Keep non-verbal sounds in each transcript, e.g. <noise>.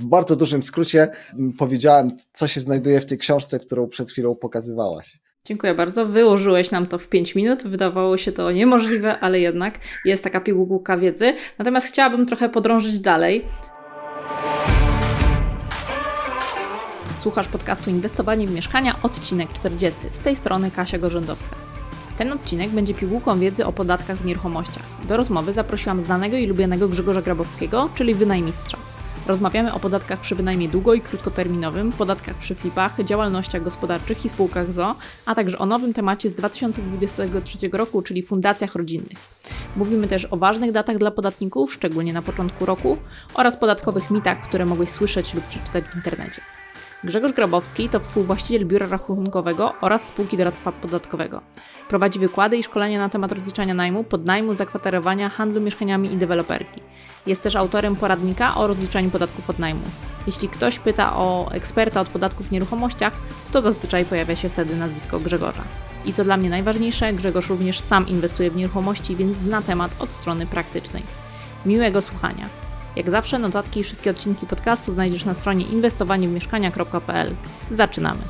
w bardzo dużym skrócie powiedziałem, co się znajduje w tej książce, którą przed chwilą pokazywałaś. Dziękuję bardzo. Wyłożyłeś nam to w 5 minut. Wydawało się to niemożliwe, ale jednak jest taka pigułka wiedzy. Natomiast chciałabym trochę podrążyć dalej. Słuchasz podcastu Inwestowanie w mieszkania, odcinek 40. Z tej strony Kasia Gorzędowska. Ten odcinek będzie pigułką wiedzy o podatkach w nieruchomościach. Do rozmowy zaprosiłam znanego i lubianego Grzegorza Grabowskiego, czyli wynajmistrza. Rozmawiamy o podatkach przy wynajmie długo- i krótkoterminowym, podatkach przy flipach, działalnościach gospodarczych i spółkach ZO, a także o nowym temacie z 2023 roku, czyli fundacjach rodzinnych. Mówimy też o ważnych datach dla podatników, szczególnie na początku roku, oraz podatkowych mitach, które mogłeś słyszeć lub przeczytać w internecie. Grzegorz Grabowski to współwłaściciel biura rachunkowego oraz spółki doradztwa podatkowego. Prowadzi wykłady i szkolenia na temat rozliczania najmu, podnajmu, zakwaterowania, handlu mieszkaniami i deweloperki. Jest też autorem poradnika o rozliczaniu podatków od najmu. Jeśli ktoś pyta o eksperta od podatków w nieruchomościach, to zazwyczaj pojawia się wtedy nazwisko Grzegorza. I co dla mnie najważniejsze, Grzegorz również sam inwestuje w nieruchomości, więc zna temat od strony praktycznej. Miłego słuchania. Jak zawsze notatki i wszystkie odcinki podcastu znajdziesz na stronie inwestowaniewmieszkania.pl. Zaczynamy.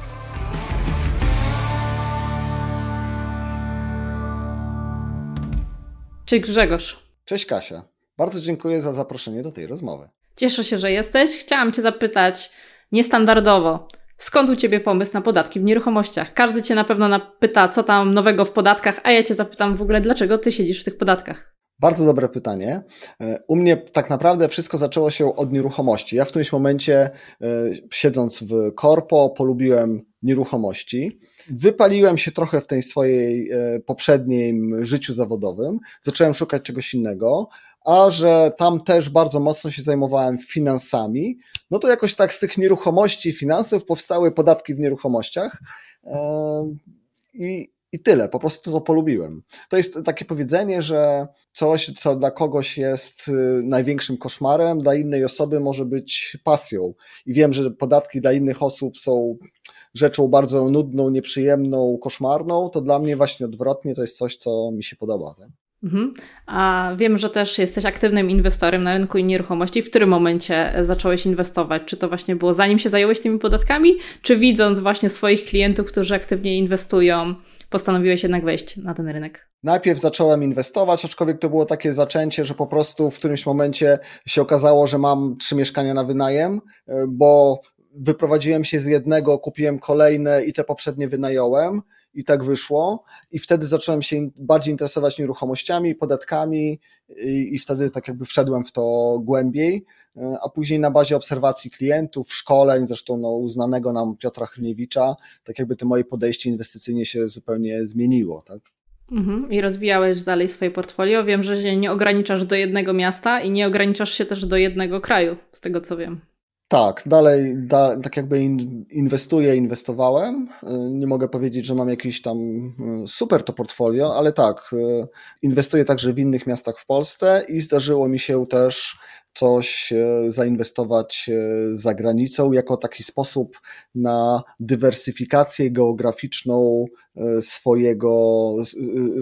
Cześć Grzegorz. Cześć Kasia. Bardzo dziękuję za zaproszenie do tej rozmowy. Cieszę się, że jesteś. Chciałam Cię zapytać niestandardowo. Skąd u Ciebie pomysł na podatki w nieruchomościach? Każdy Cię na pewno pyta, co tam nowego w podatkach, a ja Cię zapytam w ogóle, dlaczego Ty siedzisz w tych podatkach? Bardzo dobre pytanie. E, u mnie tak naprawdę wszystko zaczęło się od nieruchomości. Ja w którymś momencie, e, siedząc w korpo, polubiłem nieruchomości. Wypaliłem się trochę w tej swojej e, poprzednim życiu zawodowym. Zacząłem szukać czegoś innego, a że tam też bardzo mocno się zajmowałem finansami, no to jakoś tak z tych nieruchomości i finansów powstały podatki w nieruchomościach. I, i tyle, po prostu to polubiłem. To jest takie powiedzenie, że coś, co dla kogoś jest y, największym koszmarem, dla innej osoby może być pasją. I wiem, że podatki dla innych osób są rzeczą bardzo nudną, nieprzyjemną, koszmarną, to dla mnie właśnie odwrotnie to jest coś, co mi się podoba. Tak? Mhm. A wiem, że też jesteś aktywnym inwestorem na rynku nieruchomości. W którym momencie zacząłeś inwestować? Czy to właśnie było zanim się zająłeś tymi podatkami, czy widząc właśnie swoich klientów, którzy aktywnie inwestują, postanowiłeś jednak wejść na ten rynek? Najpierw zacząłem inwestować, aczkolwiek to było takie zaczęcie, że po prostu w którymś momencie się okazało, że mam trzy mieszkania na wynajem, bo wyprowadziłem się z jednego, kupiłem kolejne i te poprzednie wynająłem i tak wyszło. I wtedy zacząłem się bardziej interesować nieruchomościami, podatkami, i, i, wtedy tak jakby wszedłem w to głębiej. E, a później na bazie obserwacji klientów, szkoleń, zresztą no, uznanego nam Piotra Chylniewicza, tak jakby to moje podejście inwestycyjnie się zupełnie zmieniło. Tak? Mhm. I rozwijałeś dalej swoje portfolio. Wiem, że się nie ograniczasz do jednego miasta i nie ograniczasz się też do jednego kraju, z tego co wiem. Tak, dalej da, tak jakby inwestuję, inwestowałem. E, nie mogę powiedzieć, że mam jakieś tam e, super to portfolio, ale tak, inwestuję także w innych miastach w Polsce i zdarzyło mi się też coś zainwestować za granicą, jako taki sposób na dywersyfikację geograficzną swojego,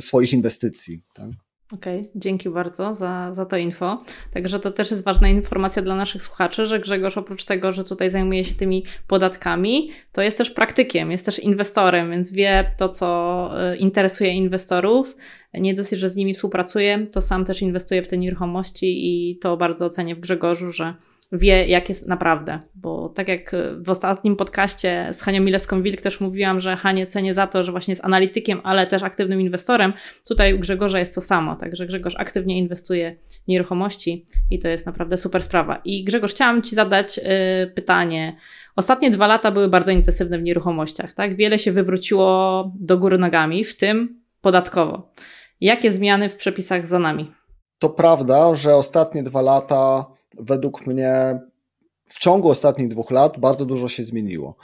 swoich inwestycji. Tak? Okej, okay, dzięki bardzo za, za to info. Także to też jest ważna informacja dla naszych słuchaczy, że Grzegorz oprócz tego, że tutaj zajmuje się tymi podatkami, to jest też praktykiem, jest też inwestorem, więc wie to, co interesuje inwestorów, nie dosyć, że z nimi współpracuję, to sam też inwestuję w te nieruchomości i to bardzo ocenię w Grzegorzu, że wie, jak jest naprawdę. Bo tak jak w ostatnim podcaście z Hanią Milewską-Wilk też mówiłam, że Hanie cenię za to, że właśnie jest analitykiem, ale też aktywnym inwestorem. Tutaj u Grzegorza jest to samo. Także Grzegorz aktywnie inwestuje w nieruchomości i to jest naprawdę super sprawa. I Grzegorz, chciałam Ci zadać y, pytanie. Ostatnie dwa lata były bardzo intensywne w nieruchomościach, tak? Wiele się wywróciło do góry nogami, w tym podatkowo. Jakie zmiany w przepisach za nami? To prawda, że ostatnie dwa lata, według mnie, w ciągu ostatnich dwóch lat bardzo dużo się zmieniło.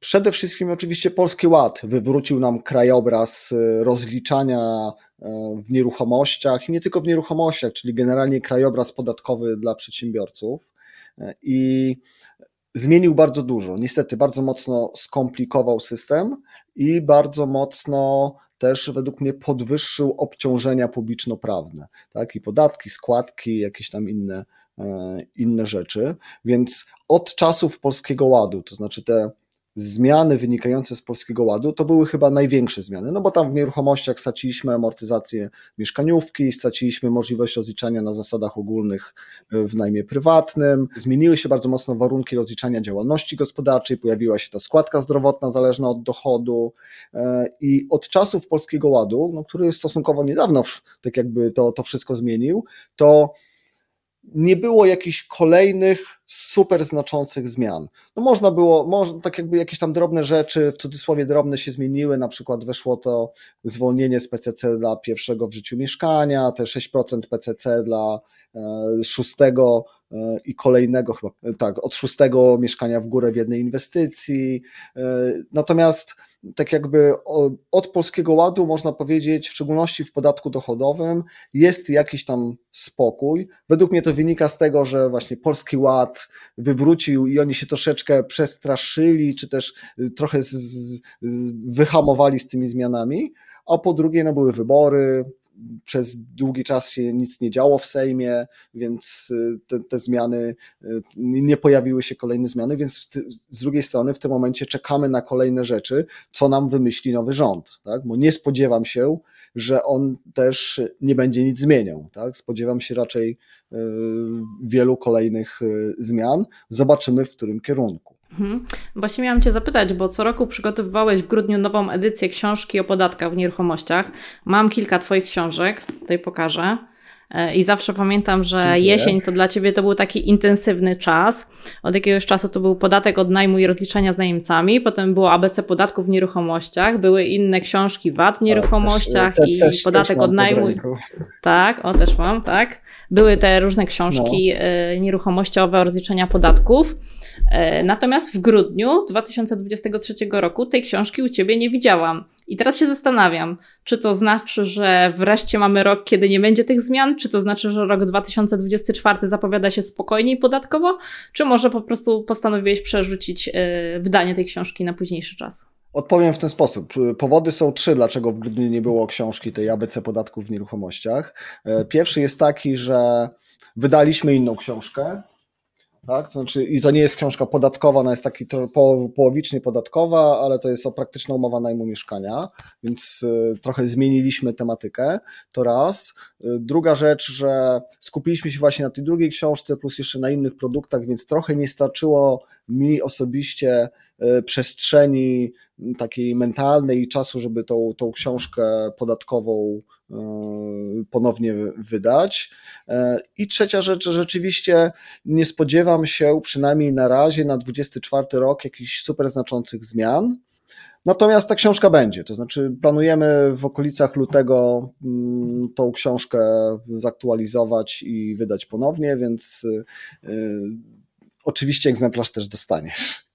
Przede wszystkim oczywiście Polski Ład wywrócił nam krajobraz y, rozliczania y, w nieruchomościach i nie tylko w nieruchomościach, czyli generalnie krajobraz podatkowy dla przedsiębiorców y, i zmienił bardzo dużo. Niestety bardzo mocno skomplikował system i bardzo mocno też według mnie podwyższył obciążenia publiczno-prawne, tak? I podatki, składki, jakieś tam inne inne rzeczy. Więc od czasów Polskiego Ładu, to znaczy te zmiany wynikające z Polskiego Ładu to były chyba największe zmiany, no bo tam w nieruchomościach straciliśmy amortyzację mieszkaniówki, straciliśmy możliwość rozliczania na zasadach ogólnych w najmie prywatnym, zmieniły się bardzo mocno warunki rozliczania działalności gospodarczej, pojawiła się ta składka zdrowotna zależna od dochodu e, i od czasów Polskiego Ładu, no, który stosunkowo niedawno tak jakby to, to wszystko zmienił, to nie było jakichś kolejnych super znaczących zmian. No można było, tak jakby jakieś tam drobne rzeczy, w cudzysłowie drobne się zmieniły, na przykład weszło to zwolnienie z PCC dla pierwszego w życiu mieszkania, te 6% PCC dla e, szóstego e, i kolejnego chyba, tak, od szóstego mieszkania w górę w jednej inwestycji. E, natomiast tak jakby od Polskiego Ładu można powiedzieć, w szczególności w podatku dochodowym, jest jakiś tam spokój. Według mnie to wynika z tego, że właśnie Polski Ład wywrócił i oni się troszeczkę przestraszyli, czy też trochę z, z, wyhamowali z tymi zmianami, a po drugie no były wybory, przez długi czas się nic nie działo w Sejmie, więc y, te, te, zmiany, y, nie pojawiły się kolejne zmiany, więc z drugiej strony w tym momencie czekamy na kolejne rzeczy, co nam wymyśli nowy rząd, tak? bo nie spodziewam się, że on też nie będzie nic zmieniał. Tak? Spodziewam się raczej y, wielu kolejnych zmian. Zobaczymy w którym kierunku. Mhm. Właśnie miałam Cię zapytać, bo co roku przygotowywałeś w grudniu nową edycję książki o podatkach w nieruchomościach. Mam kilka Twoich książek, tutaj pokażę. E, I zawsze pamiętam, że Dziękuję. jesień to dla ciebie to był taki intensywny czas. Od jakiegoś czasu to był podatek od najmu i rozliczania z najemcami, potem było ABC podatków w nieruchomościach, były inne książki VAT w nieruchomościach też, i też, podatek też od najmu. Tak, o też mam, tak. Były te różne książki no. E, nieruchomościowe o rozliczenia podatków. E, natomiast w grudniu 2023 roku tej książki u ciebie nie widziałam. I teraz się zastanawiam, czy to znaczy, że wreszcie mamy rok, kiedy nie będzie tych zmian, czy to znaczy, że rok 2024 zapowiada się spokojniej podatkowo, czy może po prostu postanowiłeś przerzucić e, wydanie tej książki na późniejszy czas? Odpowiem w ten sposób. Powody są trzy, dlaczego w grudniu nie było książki tej ABC podatków w nieruchomościach. E, pierwszy jest taki, że wydaliśmy inną książkę, tak? To znaczy, I to nie jest książka podatkowa, ona jest taki po, połowicznie podatkowa, ale to jest o praktyczna umowa najmu mieszkania, więc y, trochę zmieniliśmy tematykę. To raz. Y, druga rzecz, że skupiliśmy się właśnie na tej drugiej książce, plus jeszcze na innych produktach, więc trochę nie starczyło mi osobiście y, przestrzeni takiej mentalnej i czasu, żeby tą, tą książkę podatkową ponownie wydać. E, I trzecia rzecz, rzeczywiście nie spodziewam się, przynajmniej na razie, na 24 rok, jakichś super znaczących zmian. Natomiast ta książka będzie, to znaczy planujemy w okolicach lutego mm, tą książkę zaktualizować i wydać ponownie, więc e, oczywiście egzemplarz też dostaniesz.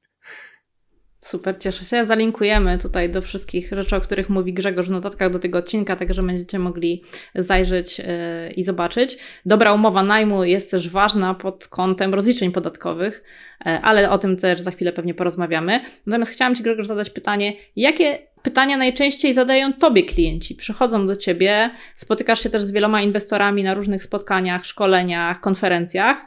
Super, cieszę się. Zalinkujemy tutaj do wszystkich rzeczy, o których mówi Grzegorz w notatkach do tego odcinka, tak że będziecie mogli zajrzeć yy, i zobaczyć. Dobra umowa najmu jest też ważna pod kątem rozliczeń podatkowych, yy, ale o tym też za chwilę pewnie porozmawiamy. Natomiast chciałam Ci, Grzegorz, zadać pytanie, jakie pytania najczęściej zadają Tobie klienci? Przychodzą do Ciebie, spotykasz się też z wieloma inwestorami na różnych spotkaniach, szkoleniach, konferencjach.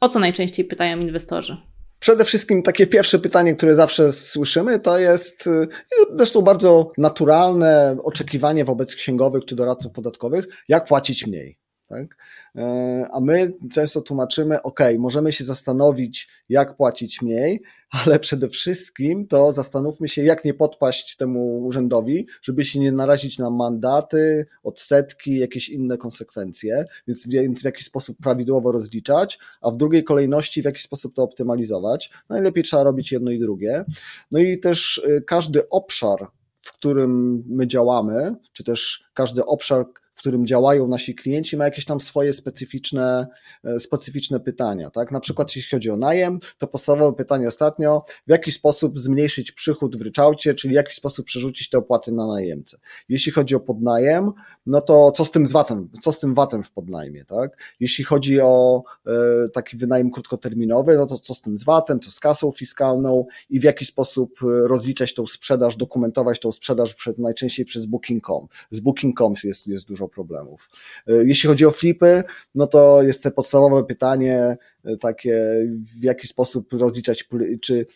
O co najczęściej pytają inwestorzy? Przede wszystkim takie pierwsze pytanie, które zawsze słyszymy, to jest y, zresztą bardzo naturalne oczekiwanie wobec księgowych czy doradców podatkowych, jak płacić mniej. Tak? E, a my często tłumaczymy, ok, możemy się zastanowić, jak płacić mniej, ale przede wszystkim to zastanówmy się, jak nie podpaść temu urzędowi, żeby się nie narazić na mandaty, odsetki, jakieś inne konsekwencje, więc, więc w jaki sposób prawidłowo rozliczać, a w drugiej kolejności w jaki sposób to optymalizować. Najlepiej trzeba robić jedno i drugie. No i też y, każdy obszar, w którym my działamy, czy też każdy obszar, którym działają nasi klienci, ma jakieś tam swoje specyficzne, e, specyficzne pytania. Tak? Na przykład, jeśli chodzi o najem, to podstawowe pytanie ostatnio, w jaki sposób zmniejszyć przychód w ryczałcie, czyli w jaki sposób przerzucić te opłaty na najemcę. Jeśli chodzi o podnajem, no to co z tym z VAT-em, co z tym VAT-em w podnajmie, tak? Jeśli chodzi o e, taki wynajem krótkoterminowy, no to co z tym z VAT-em, co z kasą fiskalną i w jaki sposób e, rozliczać tą sprzedaż, dokumentować tą sprzedaż przed, najczęściej przez Booking.com. Z Booking.com jest, jest dużo problemów. Jeśli chodzi o flipy, no to jest to podstawowe pytanie takie, w jaki sposób rozliczać, czy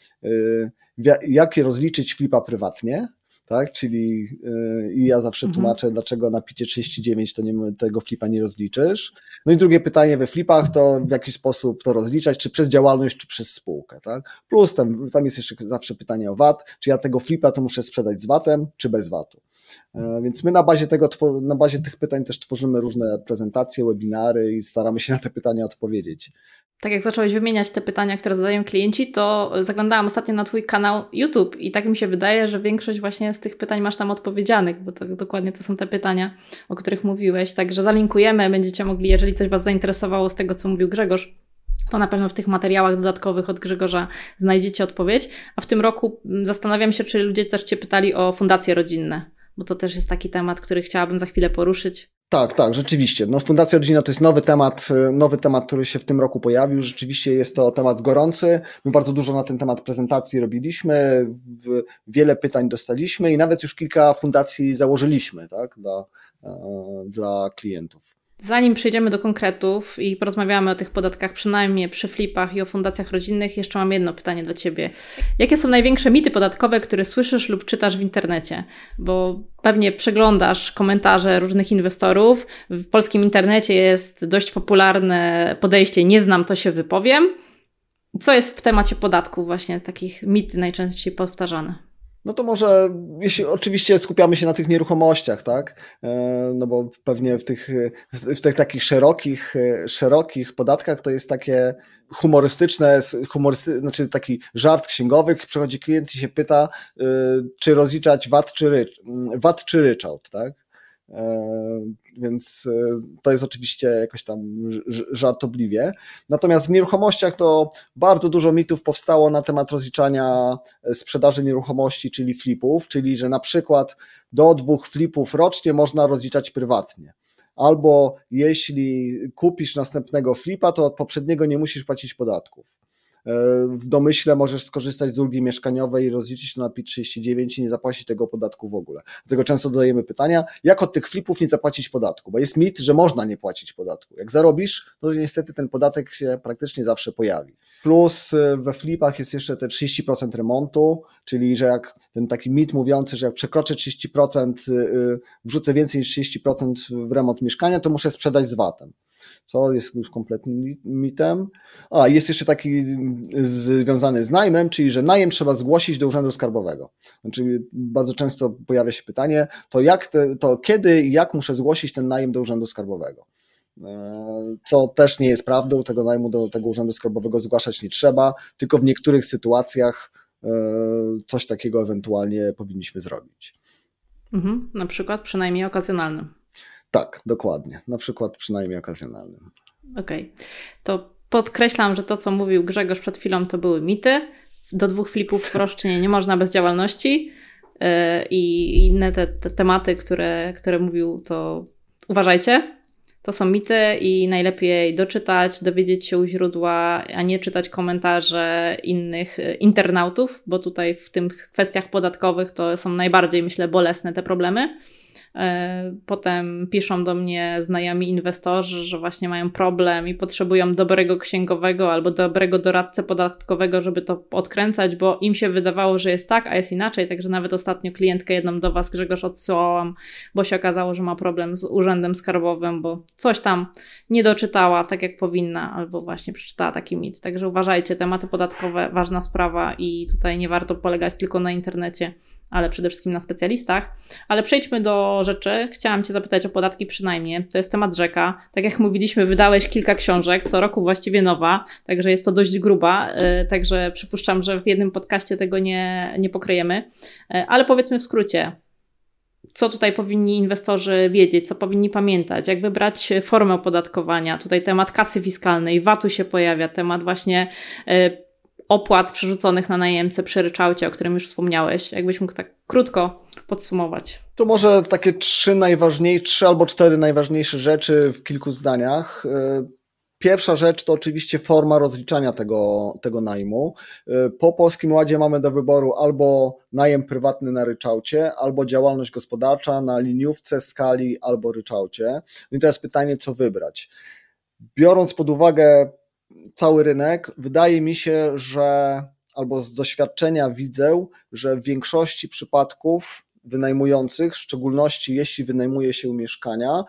jak rozliczyć flipa prywatnie, tak? Czyli i ja zawsze mhm. tłumaczę, dlaczego na picie 39 to nie, tego flipa nie rozliczysz. No i drugie pytanie we flipach to w jaki sposób to rozliczać, czy przez działalność, czy przez spółkę, tak? Plus tam, tam jest jeszcze zawsze pytanie o VAT, czy ja tego flipa to muszę sprzedać z VAT-em, czy bez VAT-u. E, więc my na bazie, tego, na bazie tych pytań też tworzymy różne prezentacje, webinary i staramy się na te pytania odpowiedzieć tak jak zacząłeś wymieniać te pytania, które zadają klienci, to zaglądałam ostatnio na Twój kanał YouTube i tak mi się wydaje, że większość właśnie z tych pytań masz tam odpowiedzianych, bo to dokładnie to są te pytania, o których mówiłeś. Także zalinkujemy, będziecie mogli, jeżeli coś Was zainteresowało z tego, co mówił Grzegorz, to na pewno w tych materiałach dodatkowych od Grzegorza znajdziecie odpowiedź. A w tym roku zastanawiam się, czy ludzie też Cię pytali o fundacje rodzinne, bo to też jest taki temat, który chciałabym za chwilę poruszyć. Tak, tak, rzeczywiście. No, Fundacja Rodzina to jest nowy temat, e, nowy temat, który się w tym roku pojawił. Rzeczywiście jest to temat gorący. My bardzo dużo na ten temat prezentacji robiliśmy, wiele pytań dostaliśmy i nawet już kilka fundacji założyliśmy tak, dla, e, dla klientów. Zanim przejdziemy do konkretów i porozmawiamy o tych podatkach, przynajmniej przy flipach i o fundacjach rodzinnych, jeszcze mam jedno pytanie dla Ciebie. Jakie są największe mity podatkowe, które słyszysz lub czytasz w internecie? Bo pewnie przeglądasz komentarze różnych inwestorów. W polskim internecie jest dość popularne podejście nie znam, to się wypowiem. Co jest w temacie podatków właśnie takich mity najczęściej powtarzane? No to może, jeśli oczywiście skupiamy się na tych nieruchomościach, tak? E, no bo pewnie w tych, w tych takich szerokich, szerokich podatkach to jest takie humorystyczne, humorysty, znaczy taki żart księgowy, przychodzi klient i się pyta, e, czy rozliczać VAT czy, VAT czy ryczałt, tak? E, więc e, to jest oczywiście jakoś tam żartobliwie. Natomiast w nieruchomościach to bardzo dużo mitów powstało na temat rozliczania sprzedaży nieruchomości, czyli flipów, czyli że na przykład do dwóch flipów rocznie można rozliczać prywatnie albo jeśli kupisz następnego flipa, to od poprzedniego nie musisz płacić podatków w domyśle możesz skorzystać z ulgi mieszkaniowej i rozliczyć to na PIT-39 i nie zapłacić tego podatku w ogóle. Dlatego często dodajemy pytania, jak od tych flipów nie zapłacić podatku, bo jest mit, że można nie płacić podatku. Jak zarobisz, to niestety ten podatek się praktycznie zawsze pojawi. Plus y, we flipach jest jeszcze te 30% remontu, czyli że jak ten taki mit mówiący, że jak przekroczę 30%, y, y, wrzucę więcej niż 30% w remont mieszkania, to muszę sprzedać z VAT-em co jest już kompletnym mitem. A, jest jeszcze taki związany z najmem, czyli że najem trzeba zgłosić do Urzędu Skarbowego. Znaczy, bardzo często pojawia się pytanie, to, jak te, to kiedy i jak muszę zgłosić ten najem do Urzędu Skarbowego? E, co też nie jest prawdą, tego najmu do tego Urzędu Skarbowego zgłaszać nie trzeba, tylko w niektórych sytuacjach e, coś takiego ewentualnie powinniśmy zrobić. Mhm, na przykład przynajmniej okazjonalnym. Tak, dokładnie. Na przykład przynajmniej okazjonalnym. Okej. Okay. To podkreślam, że to, co mówił Grzegorz przed chwilą, to były mity. Do dwóch flipów rocznie nie można bez działalności. Yy, I inne te, te tematy, które, które mówił, to uważajcie. To są mity i najlepiej doczytać, dowiedzieć się u źródła, a nie czytać komentarze innych yy, internautów, bo tutaj w tych kwestiach podatkowych to są najbardziej, myślę, bolesne te problemy. E, potem piszą do mnie znajomi inwestorzy, że właśnie mają problem i potrzebują dobrego księgowego albo dobrego doradcę podatkowego, żeby to odkręcać, bo im się wydawało, że jest tak, a jest inaczej. Także nawet ostatnio klientkę jedną do Was, Grzegorz, odsyłałam, bo się okazało, że ma problem z urzędem skarbowym, bo coś tam nie doczytała tak, jak powinna, albo właśnie przeczytała taki mit. Także uważajcie, tematy podatkowe, ważna sprawa i tutaj nie warto polegać tylko na internecie ale przede wszystkim na specjalistach. Ale przejdźmy do rzeczy. Chciałam Cię zapytać o podatki przynajmniej. To jest temat rzeka. Tak jak mówiliśmy, wydałeś kilka książek, co roku właściwie nowa, także jest to dość gruba, e, także przypuszczam, że w jednym podcaście tego nie, nie pokryjemy. E, ale powiedzmy w skrócie, co tutaj powinni inwestorzy wiedzieć, co powinni pamiętać, jak wybrać formę opodatkowania. Tutaj temat kasy fiskalnej, VAT-u się pojawia, temat właśnie e, opłat przerzuconych na najemcę przy ryczałcie, o którym już wspomniałeś. Jakbyś mógł tak krótko podsumować. To może takie trzy najważniejsze, trzy albo cztery najważniejsze rzeczy w kilku zdaniach. E, Pierwsza rzecz to oczywiście forma rozliczania tego, tego najmu. Po Polskim Ładzie mamy do wyboru albo najem prywatny na ryczałcie, albo działalność gospodarcza na liniówce, skali albo ryczałcie. No i teraz pytanie, co wybrać. Biorąc pod uwagę cały rynek, wydaje mi się, że albo z doświadczenia widzę, że w większości przypadków wynajmujących, w szczególności jeśli wynajmuje się mieszkania,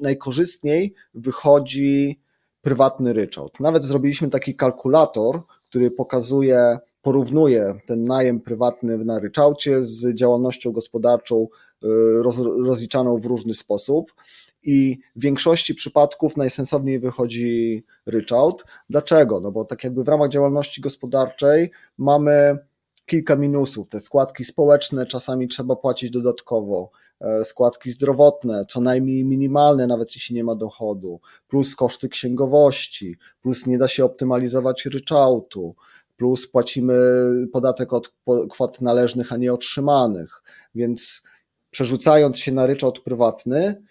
najkorzystniej wychodzi prywatny ryczałt. Nawet zrobiliśmy taki kalkulator, który pokazuje, porównuje ten najem prywatny na ryczałcie z działalnością gospodarczą y, roz, rozliczaną w różny sposób. I w większości przypadków najsensowniej wychodzi ryczałt. Dlaczego? No bo tak jakby w ramach działalności gospodarczej mamy kilka minusów. Te składki społeczne czasami trzeba płacić dodatkowo, e, składki zdrowotne, co najmniej minimalne, nawet jeśli nie ma dochodu, plus koszty księgowości, plus nie da się optymalizować ryczałtu, plus płacimy podatek od kwot należnych, a nie otrzymanych. Więc przerzucając się na ryczałt prywatny,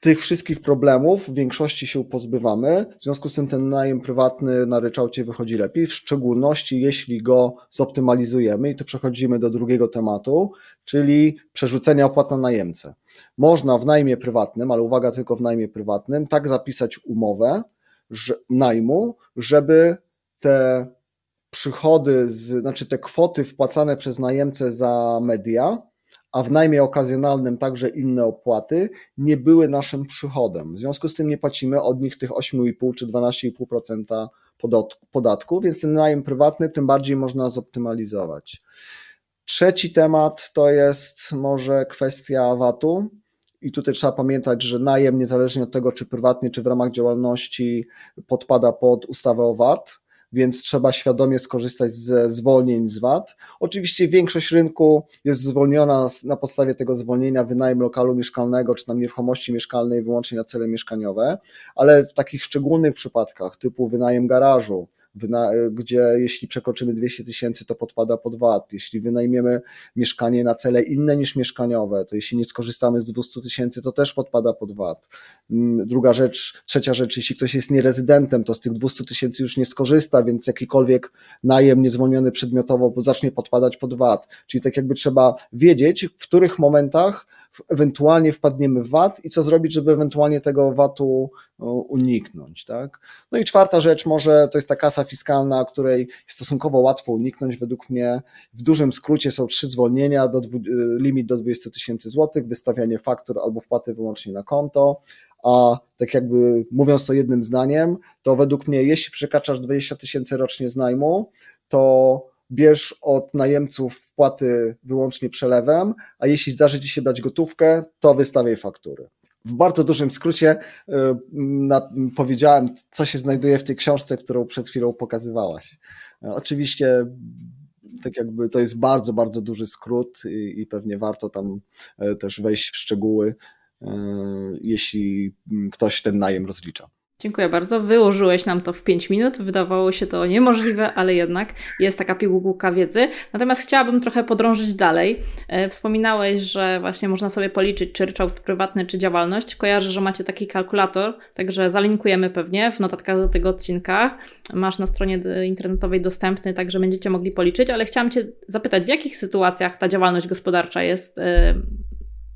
tych wszystkich problemów w większości się pozbywamy, w związku z tym ten najem prywatny na ryczałcie wychodzi lepiej, w szczególności jeśli go zoptymalizujemy i tu przechodzimy do drugiego tematu, czyli przerzucenia opłat na najemcę. Można w najmie prywatnym, ale uwaga tylko w najmie prywatnym, tak zapisać umowę że, najmu, żeby te przychody, z, znaczy te kwoty wpłacane przez najemcę za media a w najmie okazjonalnym także inne opłaty, nie były naszym przychodem. W związku z tym nie płacimy od nich tych 8,5 czy 12,5% podatku, więc ten najem prywatny tym bardziej można zoptymalizować. Trzeci temat to jest może kwestia VAT-u. I tutaj trzeba pamiętać, że najem, niezależnie od tego, czy prywatnie, czy w ramach działalności, podpada pod ustawę o VAT więc trzeba świadomie skorzystać ze zwolnień z VAT. Oczywiście większość rynku jest zwolniona na podstawie tego zwolnienia wynajem lokalu mieszkalnego czy tam nieruchomości mieszkalnej wyłącznie na cele mieszkaniowe, ale w takich szczególnych przypadkach typu wynajem garażu, gdzie jeśli przekroczymy 200 tysięcy, to podpada pod VAT. Jeśli wynajmiemy mieszkanie na cele inne niż mieszkaniowe, to jeśli nie skorzystamy z 200 tysięcy, to też podpada pod VAT. Mm, druga rzecz, trzecia rzecz, jeśli ktoś jest nierezydentem, to z tych 200 tysięcy już nie skorzysta, więc jakikolwiek najem niezwolniony przedmiotowo zacznie podpadać pod VAT. Czyli tak jakby trzeba wiedzieć, w których momentach ewentualnie wpadniemy w VAT i co zrobić, żeby ewentualnie tego VAT-u uniknąć. Tak? No i czwarta rzecz, może to jest ta kasa fiskalna, której stosunkowo łatwo uniknąć. Według mnie w dużym skrócie są trzy zwolnienia, do, limit do 20 tysięcy złotych, wystawianie faktur albo wpłaty wyłącznie na konto. A tak jakby mówiąc to jednym zdaniem, to według mnie, jeśli przekraczasz 20 tysięcy rocznie z najmu, to bierz od najemców wpłaty wyłącznie przelewem, a jeśli zdarzy Ci się brać gotówkę, to wystawiaj faktury. W bardzo dużym skrócie y, powiedziałem, co się znajduje w tej książce, którą przed chwilą pokazywałaś. Oczywiście tak jakby to jest bardzo, bardzo duży skrót i, i pewnie warto tam e, też wejść w szczegóły, e, jeśli ktoś ten najem rozlicza. Dziękuję bardzo. Wyłożyłeś nam to w 5 minut. Wydawało się to niemożliwe, ale jednak jest taka pigułka wiedzy. Natomiast chciałabym trochę podrążyć dalej. E, wspominałeś, że właśnie można sobie policzyć, czy ryczałt prywatny, czy działalność. Kojarzę, że macie taki kalkulator, także zalinkujemy pewnie w notatkach do tego odcinka. Masz na stronie internetowej dostępny, także będziecie mogli policzyć, ale chciałam Cię zapytać, w jakich sytuacjach ta działalność gospodarcza jest e,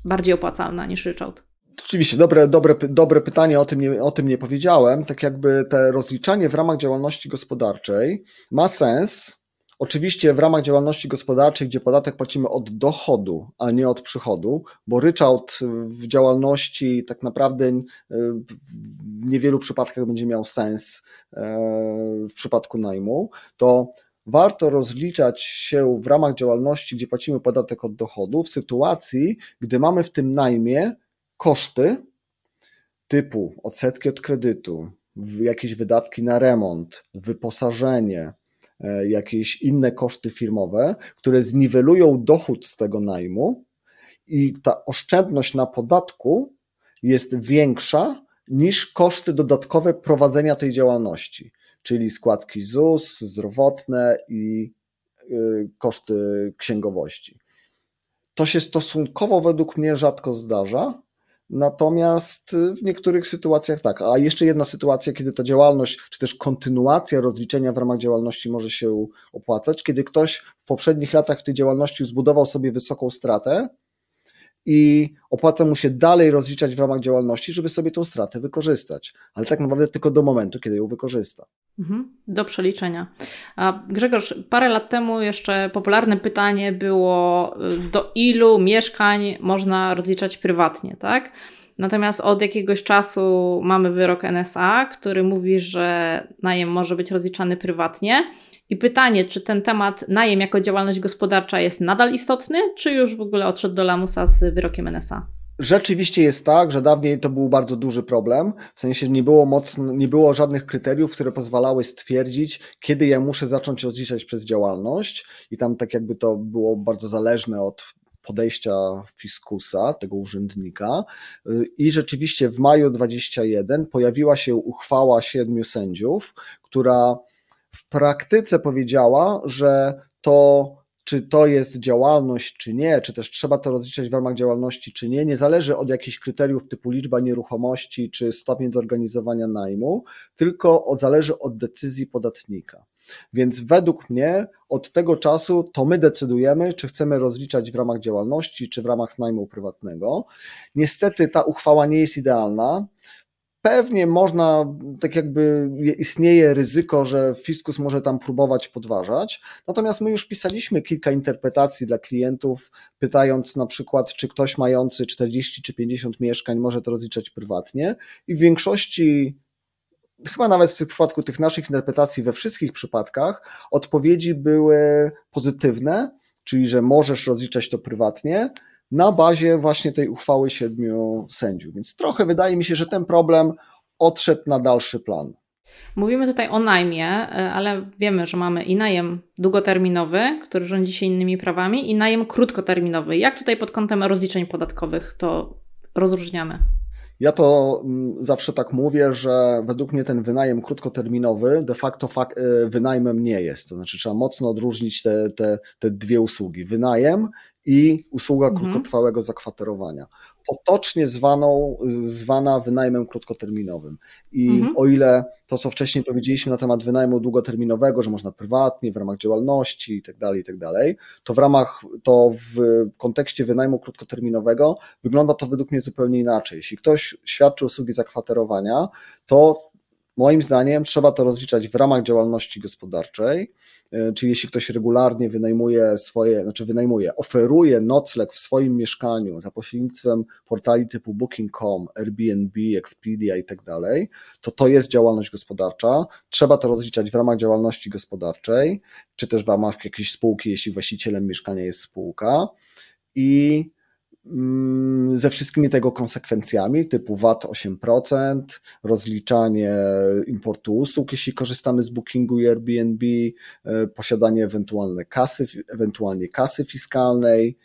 bardziej opłacalna niż ryczałt? Oczywiście, dobre, dobre, dobre pytanie, o tym, nie, o tym nie powiedziałem. Tak jakby te rozliczanie w ramach działalności gospodarczej ma sens. Oczywiście w ramach działalności gospodarczej, gdzie podatek płacimy od dochodu, a nie od przychodu, bo ryczałt w działalności tak naprawdę e, w niewielu przypadkach będzie miał sens e, w przypadku najmu, to warto rozliczać się w ramach działalności, gdzie płacimy podatek od dochodu, w sytuacji, gdy mamy w tym najmie koszty typu odsetki od kredytu, jakieś wydatki na remont, wyposażenie, e, jakieś inne koszty firmowe, które zniwelują dochód z tego najmu i ta oszczędność na podatku jest większa niż koszty dodatkowe prowadzenia tej działalności, czyli składki ZUS, zdrowotne i y, koszty księgowości. To się stosunkowo według mnie rzadko zdarza, Natomiast w niektórych sytuacjach tak. A jeszcze jedna sytuacja, kiedy ta działalność, czy też kontynuacja rozliczenia w ramach działalności może się opłacać, kiedy ktoś w poprzednich latach w tej działalności zbudował sobie wysoką stratę i opłaca mu się dalej rozliczać w ramach działalności, żeby sobie tą stratę wykorzystać. Ale tak naprawdę tylko do momentu, kiedy ją wykorzysta. Mhm, do przeliczenia. A Grzegorz, parę lat temu jeszcze popularne pytanie było, y, do ilu mieszkań można rozliczać prywatnie, tak? Natomiast od jakiegoś czasu mamy wyrok NSA, który mówi, że najem może być rozliczany prywatnie. I pytanie, czy ten temat najem jako działalność gospodarcza jest nadal istotny, czy już w ogóle odszedł do lamusa z wyrokiem NSA? Rzeczywiście jest tak, że dawniej to był bardzo duży problem, w sensie nie było mocno, nie było żadnych kryteriów, które pozwalały stwierdzić, kiedy ja muszę zacząć rozliczać przez działalność i tam tak jakby to było bardzo zależne od podejścia fiskusa, tego urzędnika. I rzeczywiście w maju 21 pojawiła się uchwała siedmiu sędziów, która w praktyce powiedziała, że to czy to jest działalność, czy nie, czy też trzeba to rozliczać w ramach działalności, czy nie, nie zależy od jakichś kryteriów typu liczba nieruchomości, czy stopień zorganizowania najmu, tylko od, zależy od decyzji podatnika. Więc według mnie od tego czasu to my decydujemy, czy chcemy rozliczać w ramach działalności, czy w ramach najmu prywatnego. Niestety ta uchwała nie jest idealna. Pewnie można, tak jakby istnieje ryzyko, że fiskus może tam próbować podważać. Natomiast my już pisaliśmy kilka interpretacji dla klientów, pytając na przykład, czy ktoś mający 40 czy 50 mieszkań może to rozliczać prywatnie. I w większości chyba nawet w przypadku tych naszych interpretacji, we wszystkich przypadkach, odpowiedzi były pozytywne, czyli że możesz rozliczać to prywatnie, na bazie właśnie tej uchwały siedmiu sędziów. Więc trochę wydaje mi się, że ten problem odszedł na dalszy plan. Mówimy tutaj o najmie, e, ale wiemy, że mamy i najem długoterminowy, który rządzi się innymi prawami, i najem krótkoterminowy. Jak tutaj pod kątem rozliczeń podatkowych to rozróżniamy? Ja to mm, zawsze tak mówię, że według mnie ten wynajem krótkoterminowy de facto e, wynajmem nie jest. To znaczy trzeba mocno odróżnić te, te, te dwie usługi. Wynajem i usługa mhm. krótkotrwałego zakwaterowania. Potocznie zwaną, zwana wynajmem krótkoterminowym. I mhm. o ile to, co wcześniej powiedzieliśmy na temat wynajmu długoterminowego, że można prywatnie, w ramach działalności i tak dalej, i tak to w ramach, to w kontekście wynajmu krótkoterminowego wygląda to według mnie zupełnie inaczej. Jeśli ktoś świadczy usługi zakwaterowania, to moim zdaniem trzeba to rozliczać w ramach działalności gospodarczej, E, czyli jeśli ktoś regularnie wynajmuje swoje, znaczy wynajmuje, oferuje nocleg w swoim mieszkaniu za pośrednictwem portali typu Booking.com, Airbnb, Expedia i tak dalej, to to jest działalność gospodarcza. Trzeba to rozliczać w ramach działalności gospodarczej, czy też w ramach jakiejś spółki, jeśli właścicielem mieszkania jest spółka. I ze wszystkimi tego konsekwencjami typu VAT 8%, rozliczanie importu usług, jeśli korzystamy z Bookingu i Airbnb, e, posiadanie ewentualnie kasy, ewentualnie kasy fiskalnej,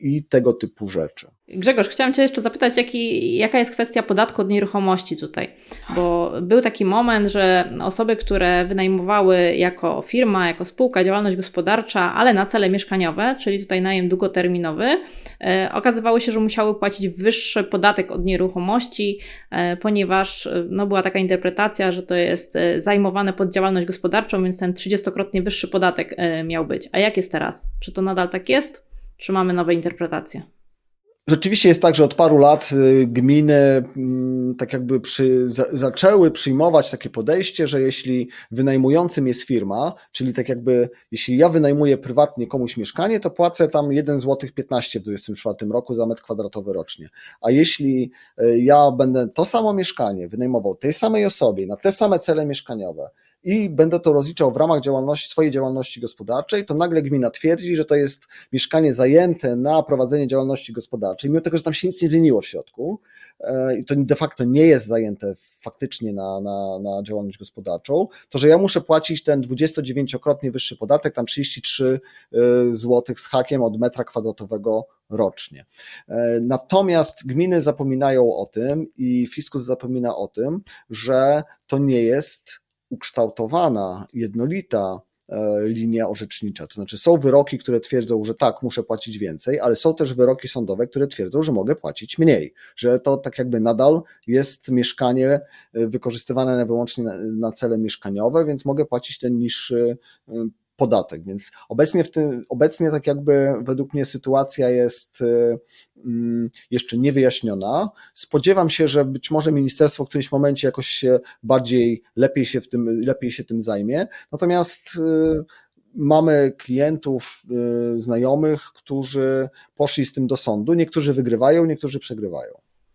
i tego typu rzeczy. Grzegorz, chciałam Cię jeszcze zapytać, jaki, jaka jest kwestia podatku od nieruchomości tutaj? Bo był taki moment, że osoby, które wynajmowały jako firma, jako spółka, działalność gospodarcza, ale na cele mieszkaniowe, czyli tutaj najem długoterminowy, e, okazywało się, że musiały płacić wyższy podatek od nieruchomości, e, ponieważ no, była taka interpretacja, że to jest e, zajmowane pod działalność gospodarczą, więc ten 30-krotnie wyższy podatek e, miał być. A jak jest teraz? Czy to nadal tak jest? Czy mamy nowe interpretacje? Rzeczywiście jest tak, że od paru lat y, gminy mm, tak jakby przy, zaczęły przyjmować takie podejście, że jeśli wynajmującym jest firma, czyli tak jakby jeśli ja wynajmuję prywatnie komuś mieszkanie, to płacę tam 1 zł 15 w 2024 roku za metr kwadratowy rocznie. A jeśli y, ja będę to samo mieszkanie wynajmował tej samej osobie na te same cele mieszkaniowe, i będę to rozliczał w ramach działalności, swojej działalności gospodarczej, to nagle gmina twierdzi, że to jest mieszkanie zajęte na prowadzenie działalności gospodarczej, mimo tego, że tam się nic nie zmieniło w środku e, i to de facto nie jest zajęte faktycznie na, na, na działalność gospodarczą, to że ja muszę płacić ten 29-krotnie wyższy podatek, tam 33 e, zł z hakiem od metra kwadratowego rocznie. E, natomiast gminy zapominają o tym i fiskus zapomina o tym, że to nie jest ukształtowana, jednolita linia orzecznicza. To znaczy są wyroki, które twierdzą, że tak, muszę płacić więcej, ale są też wyroki sądowe, które twierdzą, że mogę płacić mniej, że to tak jakby nadal jest mieszkanie wykorzystywane wyłącznie na, cele mieszkaniowe, więc mogę płacić ten niższy podatek. Więc obecnie, w tym, obecnie tak jakby według mnie sytuacja jest y, mm, jeszcze niewyjaśniona. Spodziewam się, że być może ministerstwo w którymś momencie jakoś się bardziej, lepiej się, w tym, lepiej się tym zajmie. Natomiast y, mamy klientów, y, znajomych, którzy poszli z tym do sądu. Niektórzy wygrywają, niektórzy przegrywają.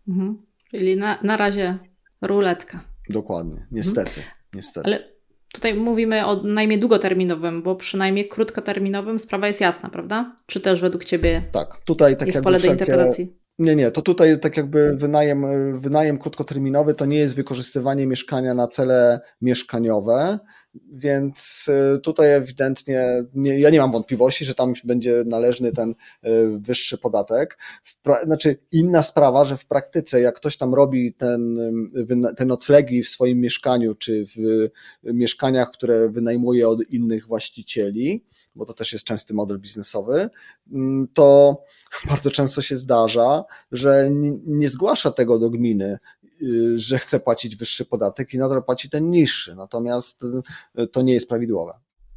Mhm. Czyli na, na razie ruletka. Dokładnie, niestety. Mhm. niestety. Ale Tutaj mówimy o najmie długoterminowym, bo przynajmniej krótkoterminowym sprawa jest jasna, prawda? Czy też według Ciebie tak, tutaj tak jest pole do interpretacji? Nie, nie, to tutaj tak jakby wynajem, wynajem krótkoterminowy to nie jest wykorzystywanie mieszkania na cele mieszkaniowe, więc y, tutaj ewidentnie nie, ja nie mam wątpliwości, że tam będzie należny ten y, wyższy podatek. Znaczy, inna sprawa, że w praktyce, jak ktoś tam robi ten, y, te noclegi w swoim mieszkaniu, czy w mieszkaniach, które wynajmuje od innych właścicieli, bo to też jest częsty model biznesowy, mm, to <laughs> bardzo często się zdarza, że nie zgłasza tego do gminy, że chce płacić wyższy podatek i nadal płaci ten niższy. Natomiast y, to nie jest prawidłowe.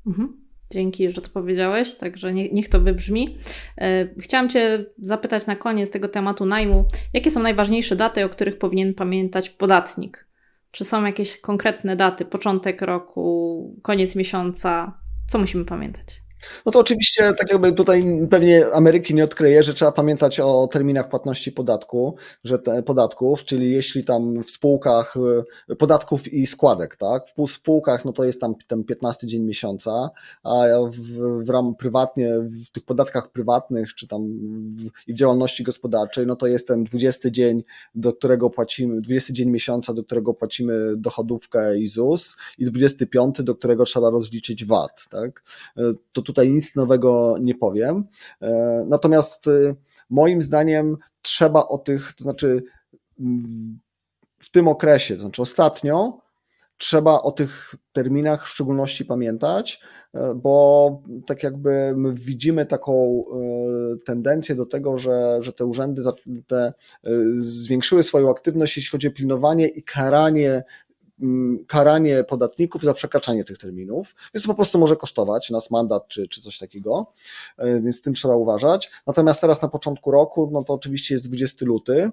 Mhm. Dzięki, że to powiedziałeś, także niech to wybrzmi. E, chciałam Cię zapytać na koniec tego tematu najmu, jakie są najważniejsze daty, o których powinien pamiętać podatnik? Czy są jakieś konkretne daty, początek roku, koniec miesiąca? Co musimy pamiętać? No to oczywiście, tak jakby tutaj pewnie Ameryki nie odkryje, że trzeba pamiętać o terminach płatności podatku, że te, podatków, czyli jeśli tam w spółkach y, podatków i składek, tak? W spółkach no to jest tam ten 15 dzień miesiąca, a w, w ram prywatnie, w tych podatkach prywatnych, czy tam w, w działalności gospodarczej, no to jest ten 20 dzień, do którego płacimy, 20 dzień miesiąca, do którego płacimy dochodówkę i ZUS i 25, do którego trzeba rozliczyć VAT, tak? Y, to tu tutaj nic nowego nie powiem. E, natomiast y, moim zdaniem trzeba o tych, to znaczy mm, w tym okresie, to znaczy ostatnio, trzeba o tych terminach w szczególności pamiętać, e, bo tak jakby my widzimy taką e, tendencję do tego, że, że te urzędy te zwiększyły swoją aktywność, jeśli chodzi o pilnowanie i karanie karanie podatników za przekraczanie tych terminów, więc po prostu może kosztować nas mandat czy, czy coś takiego, e, więc z tym trzeba uważać. Natomiast teraz na początku roku, no to oczywiście jest 20 luty,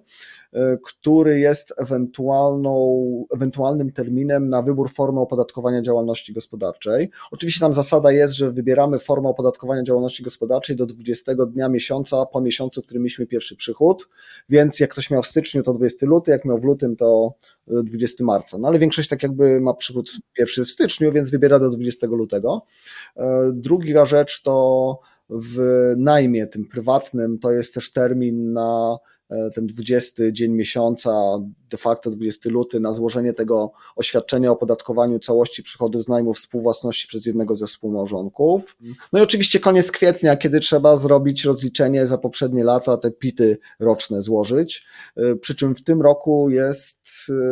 e, który jest ewentualną, ewentualnym terminem na wybór formy opodatkowania działalności gospodarczej. Oczywiście tam zasada jest, że wybieramy formę opodatkowania działalności gospodarczej do 20 dnia miesiąca po miesiącu, w którym mieliśmy pierwszy przychód, więc jak ktoś miał w styczniu, to 20 luty, jak miał w lutym, to 20 marca. No ale większość tak jakby ma przychód pierwszy w styczniu, więc wybiera do 20 lutego. E, druga rzecz to w najmie tym prywatnym to jest też termin na ten 20 dzień miesiąca, de facto 20 luty, na złożenie tego oświadczenia o podatkowaniu całości przychodów z najmu współwłasności przez jednego ze współmałżonków. No i oczywiście koniec kwietnia, kiedy trzeba zrobić rozliczenie za poprzednie lata, te pity roczne złożyć. E, przy czym w tym roku jest,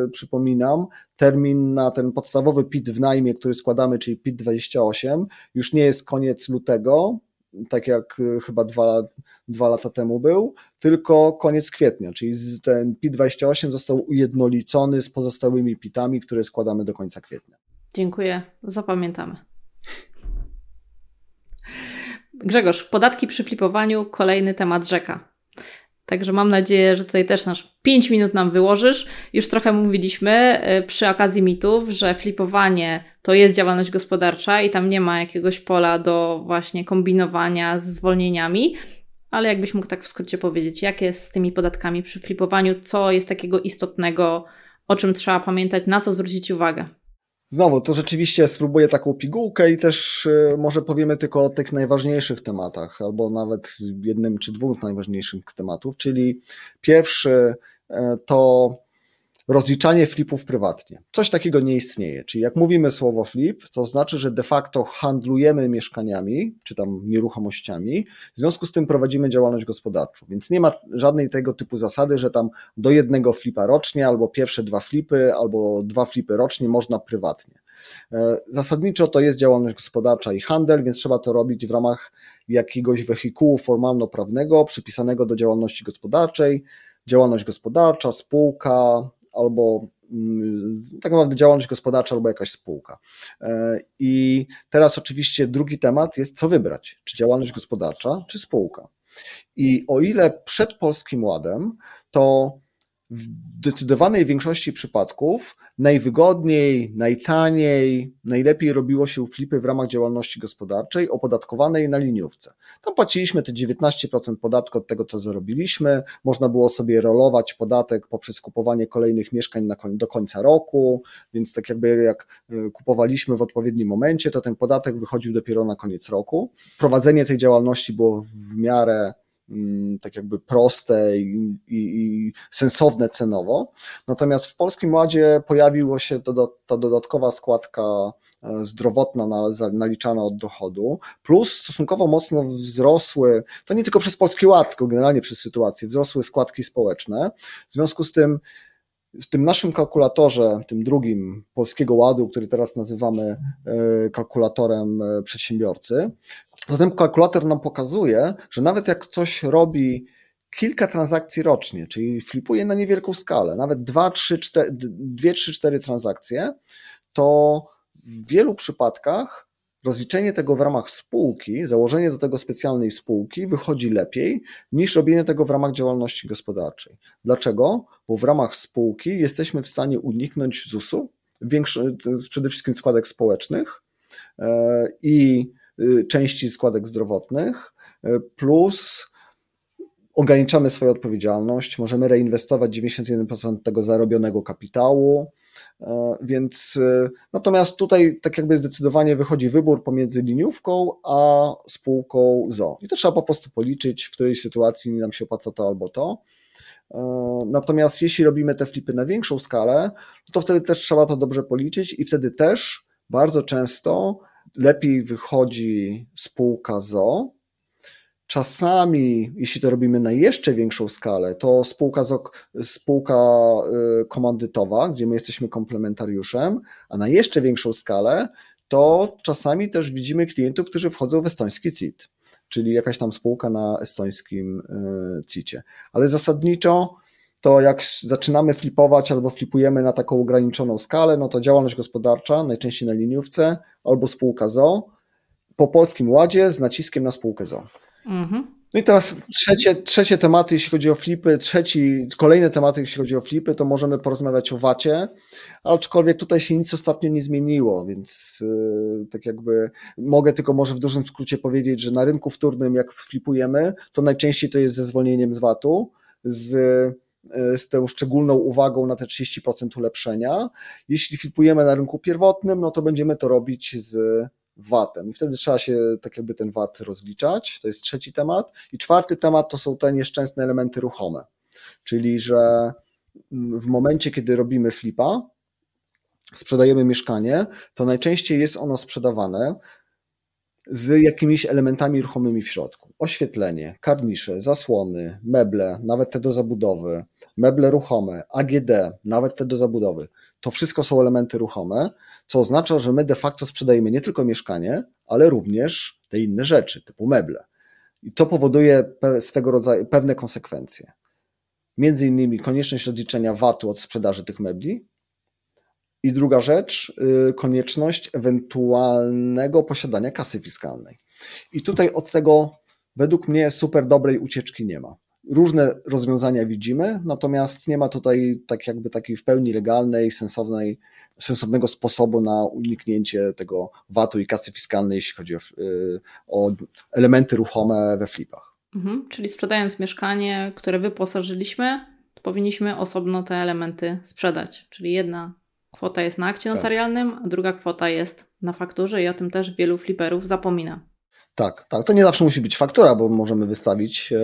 e, przypominam, termin na ten podstawowy PIT w najmie, który składamy, czyli PIT 28, już nie jest koniec lutego, tak jak y, chyba dwa, dwa lata temu był, tylko koniec kwietnia, czyli ten PIT-28 został ujednolicony z pozostałymi PIT-ami, które składamy do końca kwietnia. Dziękuję, zapamiętamy. Grzegorz, podatki przy flipowaniu, kolejny temat rzeka. Także mam nadzieję, że tutaj też nasz 5 minut nam wyłożysz. Już trochę mówiliśmy y, przy okazji mitów, że flipowanie to jest działalność gospodarcza i tam nie ma jakiegoś pola do właśnie kombinowania z zwolnieniami. Ale jakbyś mógł tak w skrócie powiedzieć, jak jest z tymi podatkami przy flipowaniu, co jest takiego istotnego, o czym trzeba pamiętać, na co zwrócić uwagę? Znowu, to rzeczywiście spróbuję taką pigułkę i też y, może powiemy tylko o tych najważniejszych tematach, albo nawet jednym czy dwóch najważniejszych tematów, czyli pierwszy e, to rozliczanie flipów prywatnie. Coś takiego nie istnieje. Czyli jak mówimy słowo flip, to znaczy, że de facto handlujemy mieszkaniami, czy tam nieruchomościami, w związku z tym prowadzimy działalność gospodarczą. Więc nie ma żadnej tego typu zasady, że tam do jednego flipa rocznie, albo pierwsze dwa flipy, albo dwa flipy rocznie można prywatnie. Zasadniczo to jest działalność gospodarcza i handel, więc trzeba to robić w ramach jakiegoś wehikułu formalno-prawnego przypisanego do działalności gospodarczej. Działalność gospodarcza, spółka albo mm, tak naprawdę działalność gospodarcza albo jakaś spółka. I teraz oczywiście drugi temat jest, co wybrać, czy działalność gospodarcza, czy spółka. I o ile przed Polskim Ładem, to w zdecydowanej większości przypadków najwygodniej, najtaniej, najlepiej robiło się flipy w ramach działalności gospodarczej opodatkowanej na liniówce. Tam płaciliśmy te 19% podatku od tego, co zarobiliśmy. Można było sobie rolować podatek poprzez kupowanie kolejnych mieszkań do końca roku, więc tak jakby jak e, kupowaliśmy w odpowiednim momencie, to ten podatek wychodził dopiero na koniec roku. Prowadzenie tej działalności było w miarę tak jakby proste i, i, i, sensowne cenowo. Natomiast w Polskim Ładzie pojawiła się ta dodatkowa składka e, zdrowotna naliczana od dochodu, plus stosunkowo mocno wzrosły, to nie tylko przez Polski Ład, tylko generalnie przez sytuację, wzrosły składki społeczne. W związku z tym w tym naszym kalkulatorze, tym drugim Polskiego Ładu, który teraz nazywamy e, kalkulatorem e, przedsiębiorcy, ten kalkulator nam pokazuje, że nawet jak ktoś robi kilka transakcji rocznie, czyli flipuje na niewielką skalę, nawet 2, 3, 4, 2, 3, 4 transakcje, to w wielu przypadkach rozliczenie tego w ramach spółki, założenie do tego specjalnej spółki wychodzi lepiej niż robienie tego w ramach działalności gospodarczej. Dlaczego? Bo w ramach spółki jesteśmy w stanie uniknąć ZUS-u, przede wszystkim składek społecznych e, i części składek zdrowotnych, e, plus ograniczamy swoją odpowiedzialność, możemy reinwestować 91% tego zarobionego kapitału, E, więc e, natomiast tutaj tak jakby zdecydowanie wychodzi wybór pomiędzy liniówką a spółką ZO. I to trzeba po prostu policzyć, w której sytuacji nam się opłaca to albo to. E, natomiast jeśli robimy te flipy na większą skalę, to wtedy też trzeba to dobrze policzyć i wtedy też bardzo często lepiej wychodzi spółka ZO, Czasami, jeśli to robimy na jeszcze większą skalę, to spółka, spółka y, komandytowa, gdzie my jesteśmy komplementariuszem, a na jeszcze większą skalę, to czasami też widzimy klientów, którzy wchodzą w estoński CIT, czyli jakaś tam spółka na estońskim y, CIT-ie. Ale zasadniczo to jak zaczynamy flipować albo flipujemy na taką ograniczoną skalę, no to działalność gospodarcza, najczęściej na liniówce, albo spółka ZO, po polskim ładzie z naciskiem na spółkę ZO. Mhm. No i teraz trzecie, trzecie tematy, jeśli chodzi o flipy, trzeci, kolejne tematy, jeśli chodzi o flipy, to możemy porozmawiać o wacie, aczkolwiek tutaj się nic ostatnio nie zmieniło, więc yy, tak jakby mogę tylko może w dużym skrócie powiedzieć, że na rynku wtórnym jak flipujemy, to najczęściej to jest ze zwolnieniem z VAT-u, z z tą szczególną uwagą na te 30% ulepszenia. Jeśli flipujemy na rynku pierwotnym, no to będziemy to robić z VAT-em. I wtedy trzeba się tak jakby ten VAT rozliczać. To jest trzeci temat. I czwarty temat to są te nieszczęsne elementy ruchome. Czyli, że w momencie, kiedy robimy flipa, sprzedajemy mieszkanie, to najczęściej jest ono sprzedawane z jakimiś elementami ruchomymi w środku. Oświetlenie, karnisze, zasłony, meble, nawet te do zabudowy, meble ruchome, AGD, nawet te do zabudowy. To wszystko są elementy ruchome, co oznacza, że my de facto sprzedajemy nie tylko mieszkanie, ale również te inne rzeczy, typu meble. I to powoduje swego rodzaju pewne konsekwencje. Między innymi konieczność rozliczenia VAT-u od sprzedaży tych mebli. I druga rzecz, y, konieczność ewentualnego posiadania kasy fiskalnej. I tutaj od tego według mnie super dobrej ucieczki nie ma. Różne rozwiązania widzimy, natomiast nie ma tutaj tak jakby takiej w pełni legalnej, sensownej, sensownego sposobu na uniknięcie tego VAT-u i kasy fiskalnej, jeśli chodzi o, y, o elementy ruchome we flipach. Mhm, czyli sprzedając mieszkanie, które wyposażyliśmy, powinniśmy osobno te elementy sprzedać. Czyli jedna kwota jest na akcie tak. notarialnym, a druga kwota jest na fakturze i o tym też wielu fliperów zapomina. Tak, tak. To nie zawsze musi być faktura, bo możemy wystawić e,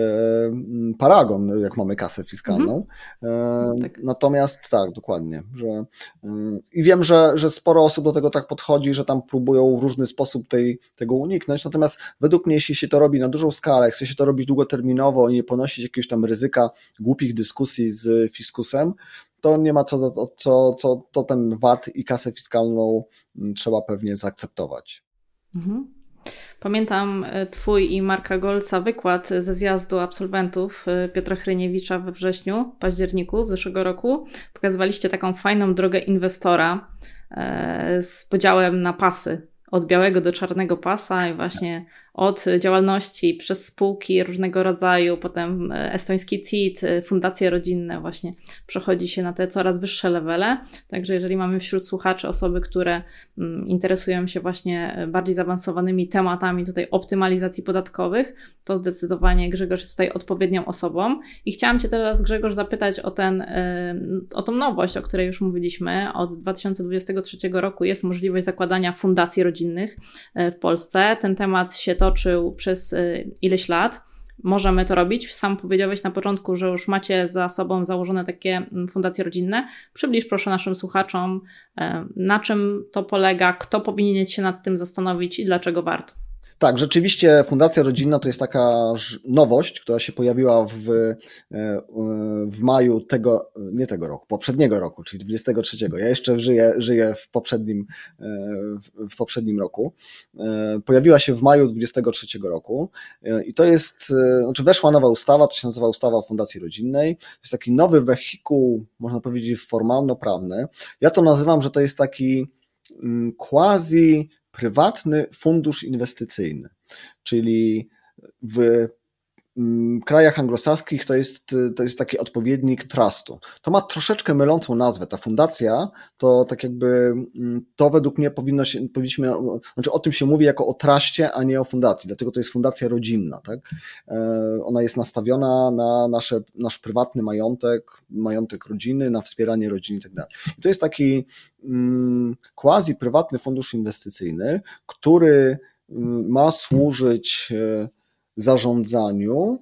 paragon, jak mamy kasę fiskalną. Mhm. E, tak. Natomiast tak, dokładnie. Że, e, I wiem, że, że sporo osób do tego tak podchodzi, że tam próbują w różny sposób tej, tego uniknąć. Natomiast według mnie, jeśli się to robi na dużą skalę, chce się to robić długoterminowo i nie ponosić jakiegoś tam ryzyka głupich dyskusji z fiskusem, to nie ma co, co, co to ten VAT i kasę fiskalną trzeba pewnie zaakceptować. Mhm. Pamiętam e, Twój i Marka Golca wykład ze zjazdu absolwentów e, Piotra Chryniewicza we wrześniu, październiku w zeszłego roku. Pokazywaliście taką fajną drogę inwestora e, z podziałem na pasy od białego do czarnego pasa i właśnie od działalności przez spółki różnego rodzaju, potem e, estoński CIT, e, fundacje rodzinne, właśnie przechodzi się na te coraz wyższe levele. Także jeżeli mamy wśród słuchaczy osoby, które mm, interesują się właśnie e, bardziej zaawansowanymi tematami tutaj optymalizacji podatkowych, to zdecydowanie Grzegorz jest tutaj odpowiednią osobą. I chciałam Cię teraz, Grzegorz, zapytać o, ten, o tą nowość, o której już mówiliśmy. Od 2023 roku jest możliwość zakładania fundacji rodzinnych w Polsce. Ten temat się to toczył przez y, ileś lat. Możemy to robić. Sam powiedziałeś na początku, że już macie za sobą założone takie mm, fundacje rodzinne. Przybliż proszę naszym słuchaczom, y, na czym to polega, kto powinien się nad tym zastanowić i dlaczego warto. Tak, rzeczywiście Fundacja Rodzinna to jest taka nowość, która się pojawiła w, e, w maju tego, nie tego roku, poprzedniego roku, czyli 23. Ja jeszcze żyję, żyję w, poprzednim, e, w poprzednim roku. E, pojawiła się w maju 23 roku i to jest, znaczy weszła nowa ustawa, to się nazywa ustawa o Fundacji Rodzinnej. To jest taki nowy wehikuł, można powiedzieć formalno-prawny. Ja to nazywam, że to jest taki mm, quasi prywatny fundusz inwestycyjny, czyli w krajach anglosaskich to jest, to jest taki odpowiednik trustu. To ma troszeczkę mylącą nazwę. Ta fundacja to tak jakby, mm, to według mnie powinno się, powinniśmy, znaczy o tym się mówi jako o traście, a nie o fundacji, dlatego to jest fundacja rodzinna. Tak? E, ona jest nastawiona na nasze, nasz prywatny majątek, majątek rodziny, na wspieranie rodziny i tak. I to jest taki mm, quasi prywatny fundusz inwestycyjny, który mm, ma służyć e, zarządzaniu,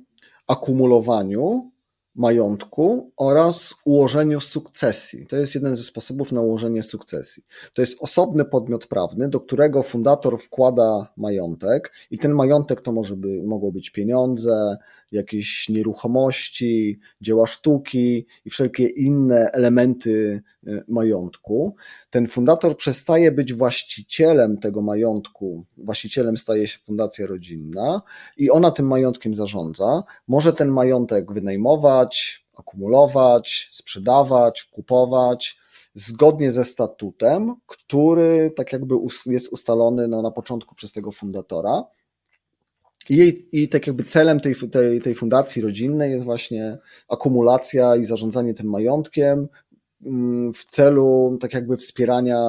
akumulowaniu majątku oraz ułożeniu sukcesji. To jest jeden ze sposobów na ułożenie sukcesji. To jest osobny podmiot prawny, do którego fundator wkłada majątek i ten majątek to może by, mogło być pieniądze, jakieś nieruchomości, dzieła sztuki i wszelkie inne elementy e, majątku. Ten fundator przestaje być właścicielem tego majątku, właścicielem staje się fundacja rodzinna i ona tym majątkiem zarządza. Może ten majątek wynajmować, akumulować, sprzedawać, kupować zgodnie ze statutem, który tak jakby jest ustalony no, na początku przez tego fundatora. I, I tak jakby celem tej, tej, tej fundacji rodzinnej jest właśnie akumulacja i zarządzanie tym majątkiem mm, w celu tak jakby wspierania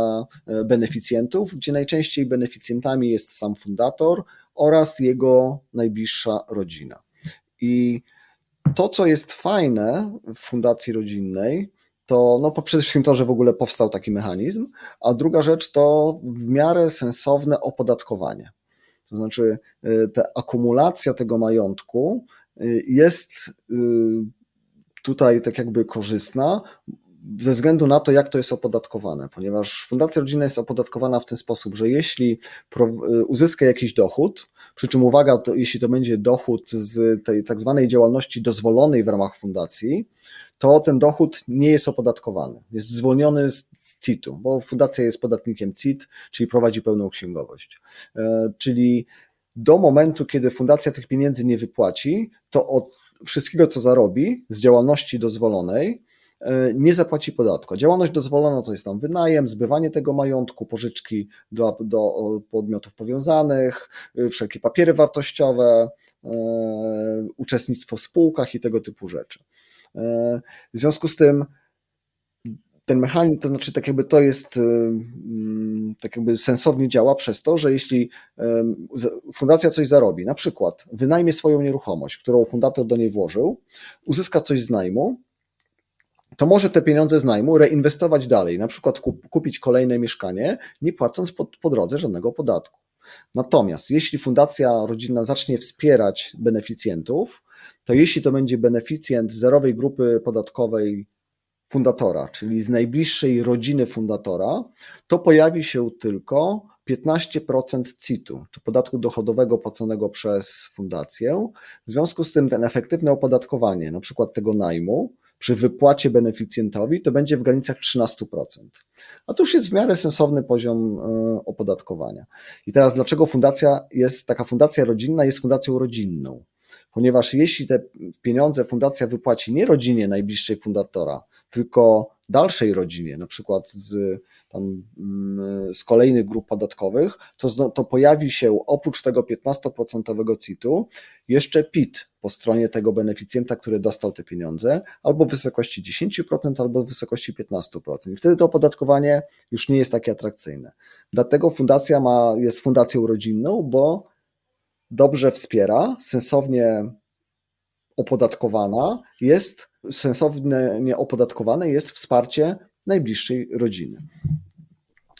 e, beneficjentów, gdzie najczęściej beneficjentami jest sam fundator oraz jego najbliższa rodzina. I to, co jest fajne w fundacji rodzinnej, to no, przede wszystkim to, że w ogóle powstał taki mechanizm, a druga rzecz to w miarę sensowne opodatkowanie. To znaczy, y, ta akumulacja tego majątku y, jest y, tutaj tak jakby korzystna ze względu na to, jak to jest opodatkowane, ponieważ fundacja rodzinna jest opodatkowana w ten sposób, że jeśli uzyska jakiś dochód, przy czym uwaga, to jeśli to będzie dochód z tej tak zwanej działalności dozwolonej w ramach fundacji, to ten dochód nie jest opodatkowany. Jest zwolniony z CIT-u, bo fundacja jest podatnikiem CIT, czyli prowadzi pełną księgowość. E, czyli do momentu, kiedy fundacja tych pieniędzy nie wypłaci, to od wszystkiego, co zarobi z działalności dozwolonej, e, nie zapłaci podatku. Działalność dozwolona to jest tam wynajem, zbywanie tego majątku, pożyczki do, do podmiotów powiązanych, e, wszelkie papiery wartościowe, uczestnictwo w spółkach i tego typu rzeczy. W związku z tym ten mechanizm, to znaczy tak jakby to jest, tak jakby sensownie działa przez to, że jeśli fundacja coś zarobi, na przykład wynajmie swoją nieruchomość, którą fundator do niej włożył, uzyska coś z najmu, to może te pieniądze z najmu reinwestować dalej, na przykład kupić kolejne mieszkanie, nie płacąc po, po drodze żadnego podatku. Natomiast jeśli fundacja rodzinna zacznie wspierać beneficjentów, to jeśli to będzie beneficjent zerowej grupy podatkowej fundatora, czyli z najbliższej rodziny fundatora, to pojawi się tylko 15% CIT-u, czy podatku dochodowego płaconego przez fundację. W związku z tym ten efektywne opodatkowanie, na przykład tego najmu, przy wypłacie beneficjentowi to będzie w granicach 13%. A to już jest w miarę sensowny poziom e, opodatkowania. I teraz dlaczego fundacja jest, taka fundacja rodzinna jest fundacją rodzinną? Ponieważ jeśli te pieniądze fundacja wypłaci nie rodzinie najbliższej fundatora, tylko dalszej rodzinie, na przykład z, tam, mm, z kolejnych grup podatkowych, to, to pojawi się oprócz tego 15% CIT-u jeszcze PIT po stronie tego beneficjenta, który dostał te pieniądze, albo w wysokości 10%, albo w wysokości 15%. I wtedy to opodatkowanie już nie jest takie atrakcyjne. Dlatego fundacja ma, jest fundacją rodzinną, bo dobrze wspiera, sensownie opodatkowana jest, sensownie opodatkowane jest wsparcie najbliższej rodziny.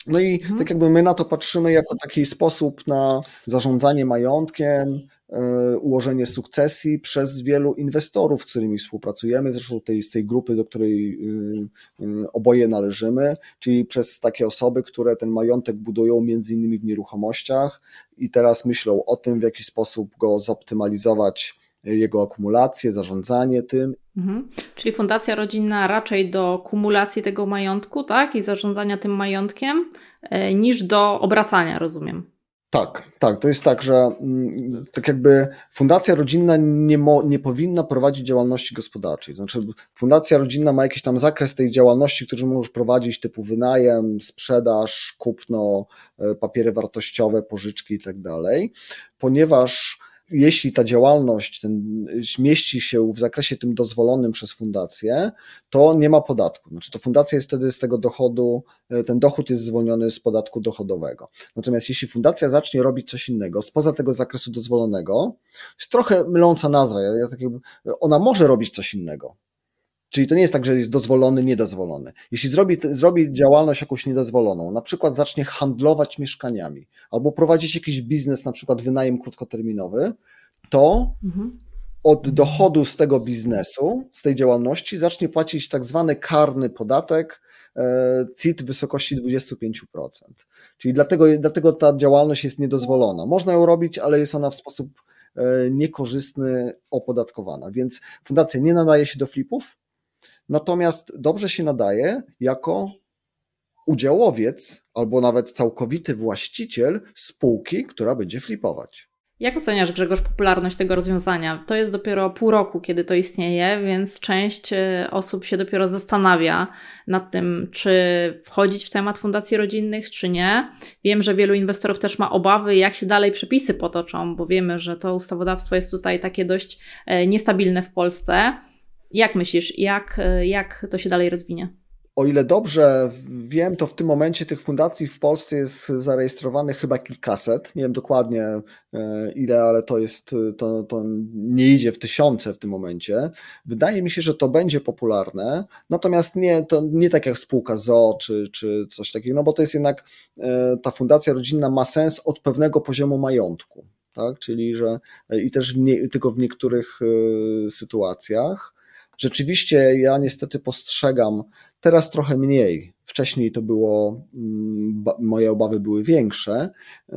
No i mhm. tak jakby my na to patrzymy jako taki sposób na zarządzanie majątkiem, e, ułożenie sukcesji przez wielu inwestorów, z którymi współpracujemy, zresztą tej, z tej grupy, do której y, y, oboje należymy, czyli przez takie osoby, które ten majątek budują między innymi w nieruchomościach i teraz myślą o tym, w jaki sposób go zoptymalizować jego akumulację, zarządzanie tym. Mhm. Czyli fundacja rodzinna raczej do kumulacji tego majątku, tak, i zarządzania tym majątkiem, e, niż do obracania, rozumiem. Tak, tak. To jest tak, że mm, tak jakby fundacja rodzinna nie, mo, nie powinna prowadzić działalności gospodarczej. Znaczy, fundacja rodzinna ma jakiś tam zakres tej działalności, który możesz prowadzić, typu wynajem, sprzedaż, kupno, e, papiery wartościowe, pożyczki i tak dalej, ponieważ jeśli ta działalność ten, mieści się w zakresie tym dozwolonym przez fundację, to nie ma podatku. Znaczy to fundacja jest wtedy z tego dochodu, e, ten dochód jest zwolniony z podatku dochodowego. Natomiast jeśli fundacja zacznie robić coś innego spoza tego zakresu dozwolonego, jest trochę myląca nazwa. Ja, ja tak jakby, ona może robić coś innego. Czyli to nie jest tak, że jest dozwolony, niedozwolony. Jeśli zrobi, zrobi działalność jakąś niedozwoloną, na przykład zacznie handlować mieszkaniami albo prowadzić jakiś biznes, na przykład wynajem krótkoterminowy, to mhm. od dochodu z tego biznesu, z tej działalności zacznie płacić tak zwany karny podatek, e, CIT w wysokości 25%. Czyli dlatego, dlatego ta działalność jest niedozwolona. Można ją robić, ale jest ona w sposób e, niekorzystny opodatkowana. Więc fundacja nie nadaje się do flipów, natomiast dobrze się nadaje jako udziałowiec albo nawet całkowity właściciel spółki, która będzie flipować. Jak oceniasz, Grzegorz, popularność tego rozwiązania? To jest dopiero pół roku, kiedy to istnieje, więc część e, osób się dopiero zastanawia nad tym, czy wchodzić w temat fundacji rodzinnych, czy nie. Wiem, że wielu inwestorów też ma obawy, jak się dalej przepisy potoczą, bo wiemy, że to ustawodawstwo jest tutaj takie dość e, niestabilne w Polsce. Jak myślisz, jak, e, jak to się dalej rozwinie? O ile dobrze wiem, to w tym momencie tych fundacji w Polsce jest zarejestrowanych chyba kilkaset. Nie wiem dokładnie e, ile, ale to jest, to, to nie idzie w tysiące w tym momencie. Wydaje mi się, że to będzie popularne, natomiast nie, to nie tak jak spółka ZO czy, czy coś takiego, no bo to jest jednak e, ta fundacja rodzinna ma sens od pewnego poziomu majątku. Tak? Czyli, że i też nie, tylko w niektórych sytuacjach. Rzeczywiście ja niestety postrzegam teraz trochę mniej. Wcześniej to było, mm, moje obawy były większe, y,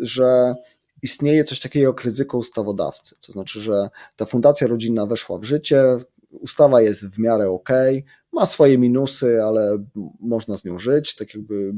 że istnieje coś takiego jak ryzyko ustawodawcy. To znaczy, że ta fundacja rodzinna weszła w życie, ustawa jest w miarę ok, ma swoje minusy, ale można z nią żyć, tak jakby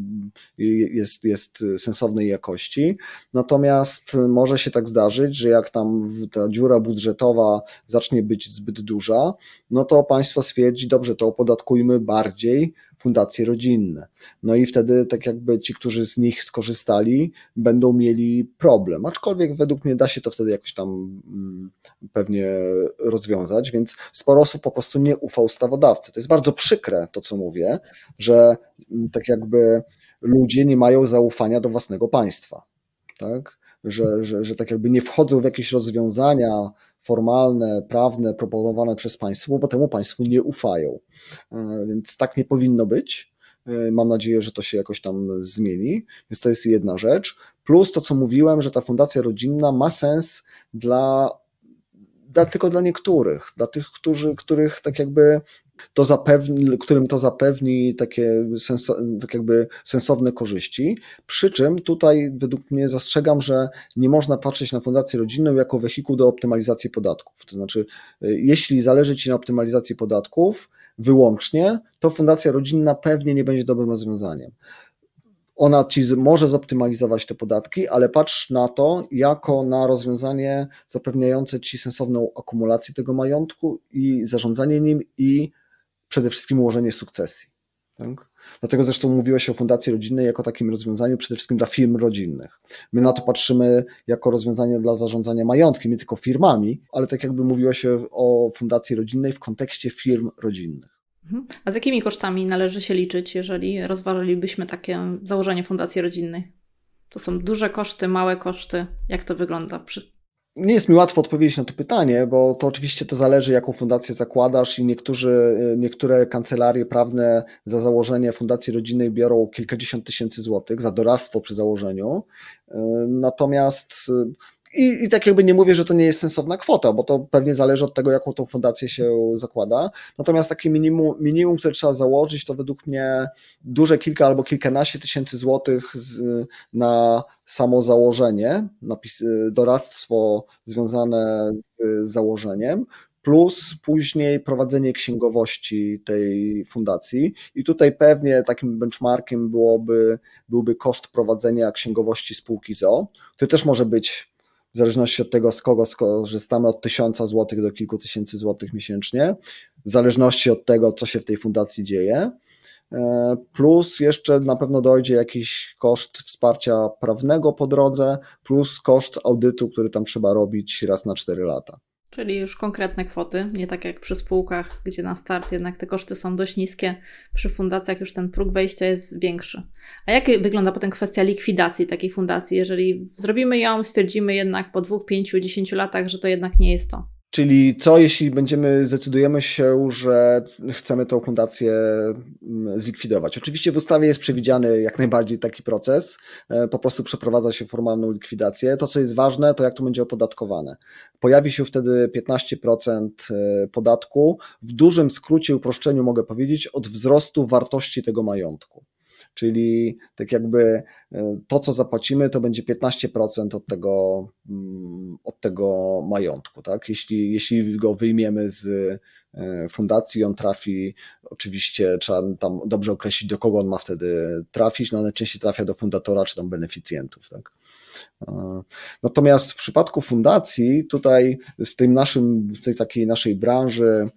jest, jest sensownej jakości. Natomiast może się tak zdarzyć, że jak tam ta dziura budżetowa zacznie być zbyt duża, no to państwo stwierdzi, dobrze, to opodatkujmy bardziej fundacje rodzinne. No i wtedy tak jakby ci, którzy z nich skorzystali, będą mieli problem. Aczkolwiek według mnie da się to wtedy jakoś tam mm, pewnie rozwiązać, więc sporo osób po prostu nie ufa ustawodawcy. To jest bardzo przykre to, co mówię, że mm, tak jakby ludzie nie mają zaufania do własnego państwa. Tak? Że, że, że tak jakby nie wchodzą w jakieś rozwiązania formalne, prawne proponowane przez państwo, bo temu państwu nie ufają. E, więc tak nie powinno być. E, mam nadzieję, że to się jakoś tam zmieni. Więc to jest jedna rzecz. Plus to, co mówiłem, że ta fundacja rodzinna ma sens dla, dla tylko dla niektórych, dla tych, którzy, których tak jakby to zapewni, którym to zapewni takie sens, tak jakby sensowne korzyści. Przy czym tutaj według mnie zastrzegam, że nie można patrzeć na fundację rodzinną jako wehikuł do optymalizacji podatków. To znaczy, jeśli zależy Ci na optymalizacji podatków wyłącznie, to fundacja rodzinna pewnie nie będzie dobrym rozwiązaniem ona ci może zoptymalizować te podatki, ale patrz na to jako na rozwiązanie zapewniające ci sensowną akumulację tego majątku i zarządzanie nim i przede wszystkim ułożenie sukcesji. Tak? Dlatego zresztą mówiłeś o fundacji rodzinnej jako takim rozwiązaniu przede wszystkim dla firm rodzinnych. My na to patrzymy jako rozwiązanie dla zarządzania majątkiem, nie tylko firmami, ale tak jakby mówiłeś o fundacji rodzinnej w kontekście firm rodzinnych. Mhm. A z jakimi kosztami należy się liczyć, jeżeli rozważylibyśmy takie założenie fundacji rodzinnej? To są duże koszty, małe koszty. Jak to wygląda? Przy... Nie jest mi łatwo odpowiedzieć na to pytanie, bo to oczywiście to zależy, jaką fundację zakładasz, i niektórzy, niektóre kancelarie prawne za założenie fundacji rodzinnej biorą kilkadziesiąt tysięcy złotych za doradztwo przy założeniu. Natomiast i, I tak jakby nie mówię, że to nie jest sensowna kwota, bo to pewnie zależy od tego, jaką tą fundację się zakłada. Natomiast takie minimum, minimum które trzeba założyć, to według mnie duże kilka albo kilkanaście tysięcy złotych z, na samo założenie, napis, doradztwo związane z założeniem, plus później prowadzenie księgowości tej fundacji. I tutaj pewnie takim benchmarkiem byłoby, byłby koszt prowadzenia księgowości spółki ZO, który też może być w zależności od tego, z kogo skorzystamy, od tysiąca złotych do kilku tysięcy złotych miesięcznie, w zależności od tego, co się w tej fundacji dzieje. E, plus jeszcze na pewno dojdzie jakiś koszt wsparcia prawnego po drodze, plus koszt audytu, który tam trzeba robić raz na 4 lata. Czyli już konkretne kwoty, nie tak jak przy spółkach, gdzie na start jednak te koszty są dość niskie, przy fundacjach już ten próg wejścia jest większy. A jak wygląda potem kwestia likwidacji takiej fundacji, jeżeli zrobimy ją, stwierdzimy jednak po dwóch, pięciu, dziesięciu latach, że to jednak nie jest to? Czyli co jeśli będziemy, zdecydujemy się, że chcemy tą fundację mm, zlikwidować? Oczywiście w ustawie jest przewidziany jak najbardziej taki proces, e, po prostu przeprowadza się formalną likwidację. To, co jest ważne, to jak to będzie opodatkowane. Pojawi się wtedy 15% e, podatku, w dużym skrócie, uproszczeniu mogę powiedzieć, od wzrostu wartości tego majątku czyli tak jakby e, to, co zapłacimy, to będzie 15% od tego, mm, od tego majątku. Tak? Jeśli, jeśli go wyjmiemy z e, fundacji, on trafi, oczywiście trzeba tam dobrze określić, do kogo on ma wtedy trafić, no najczęściej trafia do fundatora czy tam beneficjentów. Tak? E, natomiast w przypadku fundacji, tutaj w tym naszym, w tej takiej naszej branży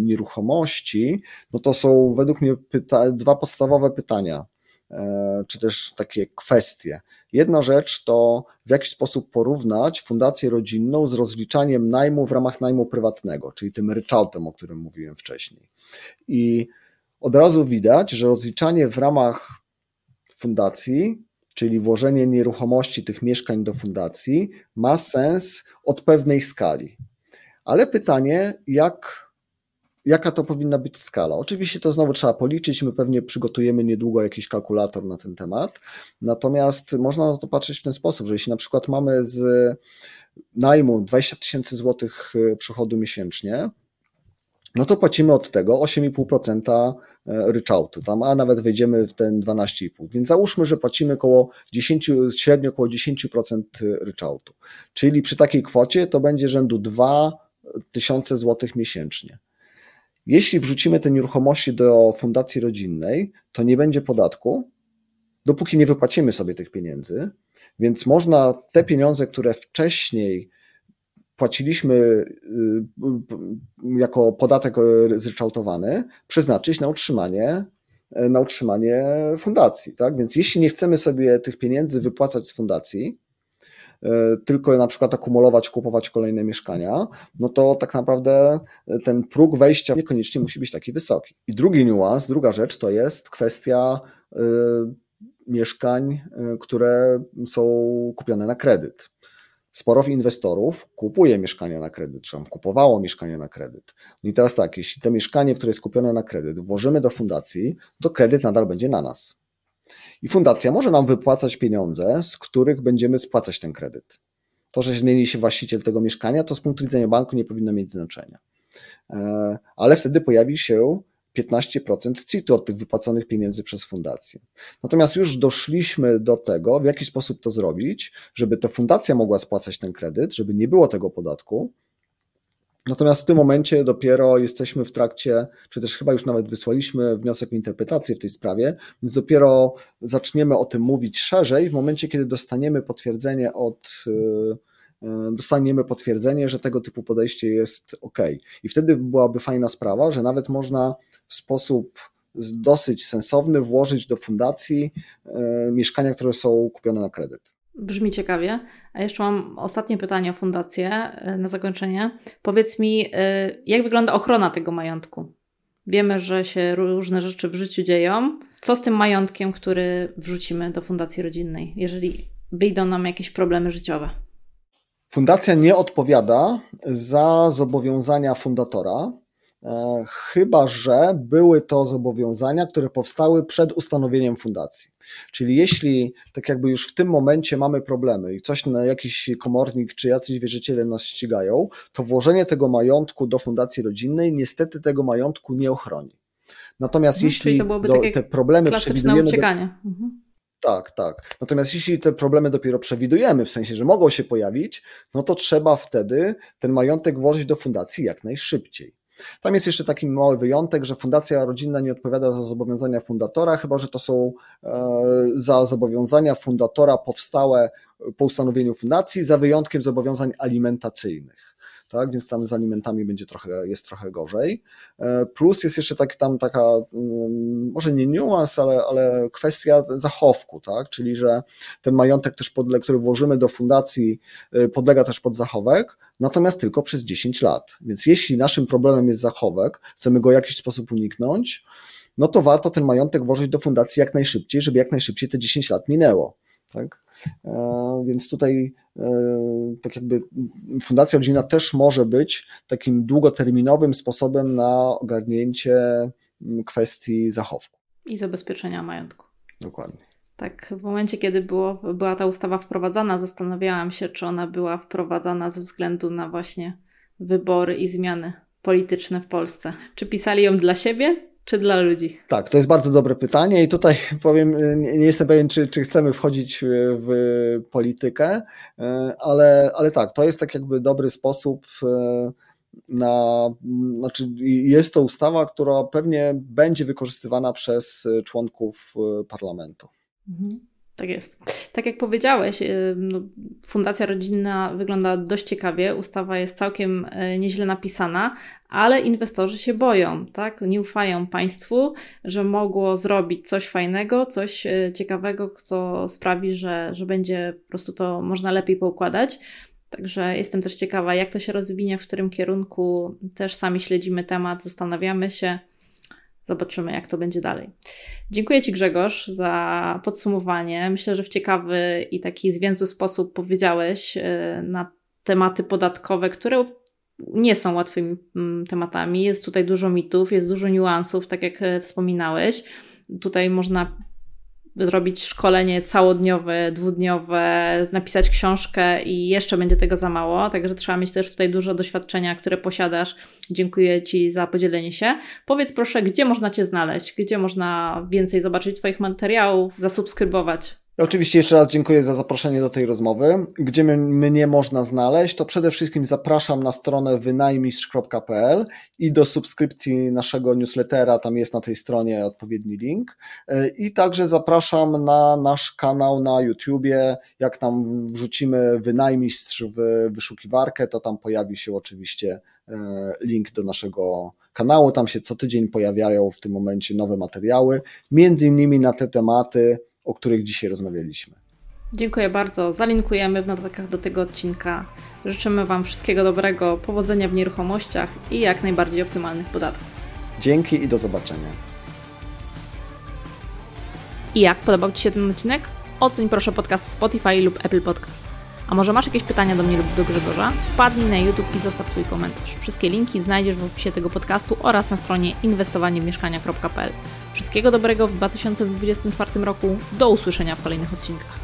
nieruchomości, no to są według mnie pyta- dwa podstawowe pytania, e, czy też takie kwestie. Jedna rzecz to w jaki sposób porównać fundację rodzinną z rozliczaniem najmu w ramach najmu prywatnego, czyli tym ryczałtem, o którym mówiłem wcześniej. I od razu widać, że rozliczanie w ramach fundacji, czyli włożenie nieruchomości tych mieszkań do fundacji, ma sens od pewnej skali. Ale pytanie, jak jaka to powinna być skala. Oczywiście to znowu trzeba policzyć, my pewnie przygotujemy niedługo jakiś kalkulator na ten temat, natomiast można na to patrzeć w ten sposób, że jeśli na przykład mamy z najmu 20 tysięcy złotych y, przychodu miesięcznie, no to płacimy od tego 8,5% e, ryczałtu, tam, a nawet wejdziemy w ten 12,5%. Więc załóżmy, że płacimy około 10, średnio około 10% ryczałtu. Czyli przy takiej kwocie to będzie rzędu 2 tysiące złotych miesięcznie. Jeśli wrzucimy te nieruchomości do fundacji rodzinnej, to nie będzie podatku, dopóki nie wypłacimy sobie tych pieniędzy. Więc można te pieniądze, które wcześniej płaciliśmy y, jako podatek zryczałtowany, przeznaczyć na utrzymanie, na utrzymanie fundacji. Tak? Więc jeśli nie chcemy sobie tych pieniędzy wypłacać z fundacji, tylko na przykład akumulować, kupować kolejne mieszkania, no to tak naprawdę ten próg wejścia niekoniecznie musi być taki wysoki. I drugi niuans, druga rzecz to jest kwestia e, mieszkań, e, które są kupione na kredyt. Sporo inwestorów kupuje mieszkania na kredyt, czy tam kupowało mieszkania na kredyt. No i teraz tak, jeśli to mieszkanie, które jest kupione na kredyt, włożymy do fundacji, to kredyt nadal będzie na nas. I fundacja może nam wypłacać pieniądze, z których będziemy spłacać ten kredyt. To, że zmieni się właściciel tego mieszkania, to z punktu widzenia banku nie powinno mieć znaczenia. E, ale wtedy pojawi się 15% CIT-u od tych wypłaconych pieniędzy przez fundację. Natomiast już doszliśmy do tego, w jaki sposób to zrobić, żeby to fundacja mogła spłacać ten kredyt, żeby nie było tego podatku. Natomiast w tym momencie dopiero jesteśmy w trakcie, czy też chyba już nawet wysłaliśmy wniosek o interpretację w tej sprawie, więc dopiero zaczniemy o tym mówić szerzej w momencie, kiedy dostaniemy potwierdzenie od yy, E, dostaniemy potwierdzenie, że tego typu podejście jest ok. I wtedy byłaby fajna sprawa, że nawet można w sposób dosyć sensowny włożyć do fundacji e, mieszkania, które są kupione na kredyt. Brzmi ciekawie. A jeszcze mam ostatnie pytanie o fundację e, na zakończenie. Powiedz mi, jak wygląda ochrona tego majątku? Wiemy, że się różne rzeczy w życiu dzieją. Co z tym majątkiem, który wrzucimy do fundacji rodzinnej, jeżeli wyjdą nam jakieś problemy życiowe? Fundacja nie odpowiada za zobowiązania fundatora, chyba że były to zobowiązania, które powstały przed ustanowieniem fundacji. Czyli jeśli tak jakby już w tym momencie mamy problemy i coś na jakiś komornik czy jacyś wierzyciele nas ścigają, to włożenie tego majątku do fundacji rodzinnej niestety tego majątku nie ochroni. Natomiast mhm, jeśli do, te problemy przewidujemy. Do, mhm. Tak, tak. Natomiast jeśli te problemy dopiero przewidujemy, w sensie, że mogą się pojawić, no to trzeba wtedy ten majątek włożyć do fundacji jak najszybciej. Tam jest jeszcze taki mały wyjątek, że fundacja rodzinna nie odpowiada za zobowiązania fundatora, chyba że to są e, za zobowiązania fundatora powstałe po ustanowieniu fundacji, za wyjątkiem zobowiązań alimentacyjnych tak? więc tam z alimentami będzie trochę, jest trochę gorzej. E, plus jest jeszcze tak, tam taka, mm, może nie niuans, ale, ale kwestia zachowku, tak? czyli że ten majątek też, podle, który włożymy do fundacji, e, podlega też pod zachowek, natomiast tylko przez 10 lat. Więc jeśli naszym problemem jest zachowek, chcemy go w jakiś sposób uniknąć, no to warto ten majątek włożyć do fundacji jak najszybciej, żeby jak najszybciej te 10 lat minęło. Tak? E, więc tutaj e, tak jakby Fundacja Rodzina też może być takim długoterminowym sposobem na ogarnięcie kwestii zachowku. I zabezpieczenia majątku. Dokładnie. Tak, w momencie, kiedy było, była ta ustawa wprowadzana, zastanawiałam się, czy ona była wprowadzana ze względu na właśnie wybory i zmiany polityczne w Polsce. Czy pisali ją dla siebie, czy dla ludzi? Tak, to jest bardzo dobre pytanie i tutaj powiem, nie, jestem pewien, czy, czy chcemy wchodzić w politykę, e, ale, ale tak, to jest tak jakby dobry sposób e, na, znaczy jest to ustawa, która pewnie będzie wykorzystywana przez członków parlamentu. Mhm. Tak jest. Tak jak powiedziałeś, y, no, Fundacja Rodzinna wygląda dość ciekawie, ustawa jest całkiem y, nieźle napisana, ale inwestorzy się boją, tak? Nie ufają państwu, że mogło zrobić coś fajnego, coś y, ciekawego, co sprawi, że, że będzie po prostu to można lepiej poukładać. Także jestem też ciekawa, jak to się rozwinie, w którym kierunku też sami śledzimy temat, zastanawiamy się. Zobaczymy, jak to będzie dalej. Dziękuję Ci, Grzegorz, za podsumowanie. Myślę, że w ciekawy i taki zwięzły sposób powiedziałeś e, na tematy podatkowe, które nie są łatwymi mm, tematami. Jest tutaj dużo mitów, jest dużo niuansów, tak jak e, wspominałeś. Tutaj można zrobić szkolenie całodniowe, dwudniowe, napisać książkę i jeszcze będzie tego za mało, także trzeba mieć też tutaj dużo doświadczenia, które posiadasz. Dziękuję Ci za podzielenie się. Powiedz proszę, gdzie można Cię znaleźć, gdzie można więcej zobaczyć Twoich materiałów, zasubskrybować? Oczywiście jeszcze raz dziękuję za zaproszenie do tej rozmowy. Gdzie mnie można znaleźć, to przede wszystkim zapraszam na stronę wynajmistrz.pl i do subskrypcji naszego newslettera, tam jest na tej stronie odpowiedni link. I także zapraszam na nasz kanał na YouTubie. Jak tam wrzucimy wynajmistrz w wyszukiwarkę, to tam pojawi się oczywiście e, link do naszego kanału. Tam się co tydzień pojawiają w tym momencie nowe materiały, między innymi na te tematy, o których dzisiaj rozmawialiśmy. Dziękuję bardzo. Zalinkujemy w notatkach do tego odcinka. Życzymy Wam wszystkiego dobrego, powodzenia w nieruchomościach i jak najbardziej optymalnych podatków. Dzięki i do zobaczenia. I jak podobał Ci się ten odcinek? Oceń proszę podcast Spotify lub Apple Podcast. A może masz jakieś pytania do mnie lub do Grzegorza? Wpadnij na YouTube i zostaw swój komentarz. Wszystkie linki znajdziesz w opisie tego podcastu oraz na stronie inwestowaniemieszkania.pl. Wszystkiego dobrego w 2024 roku. Do usłyszenia w kolejnych odcinkach.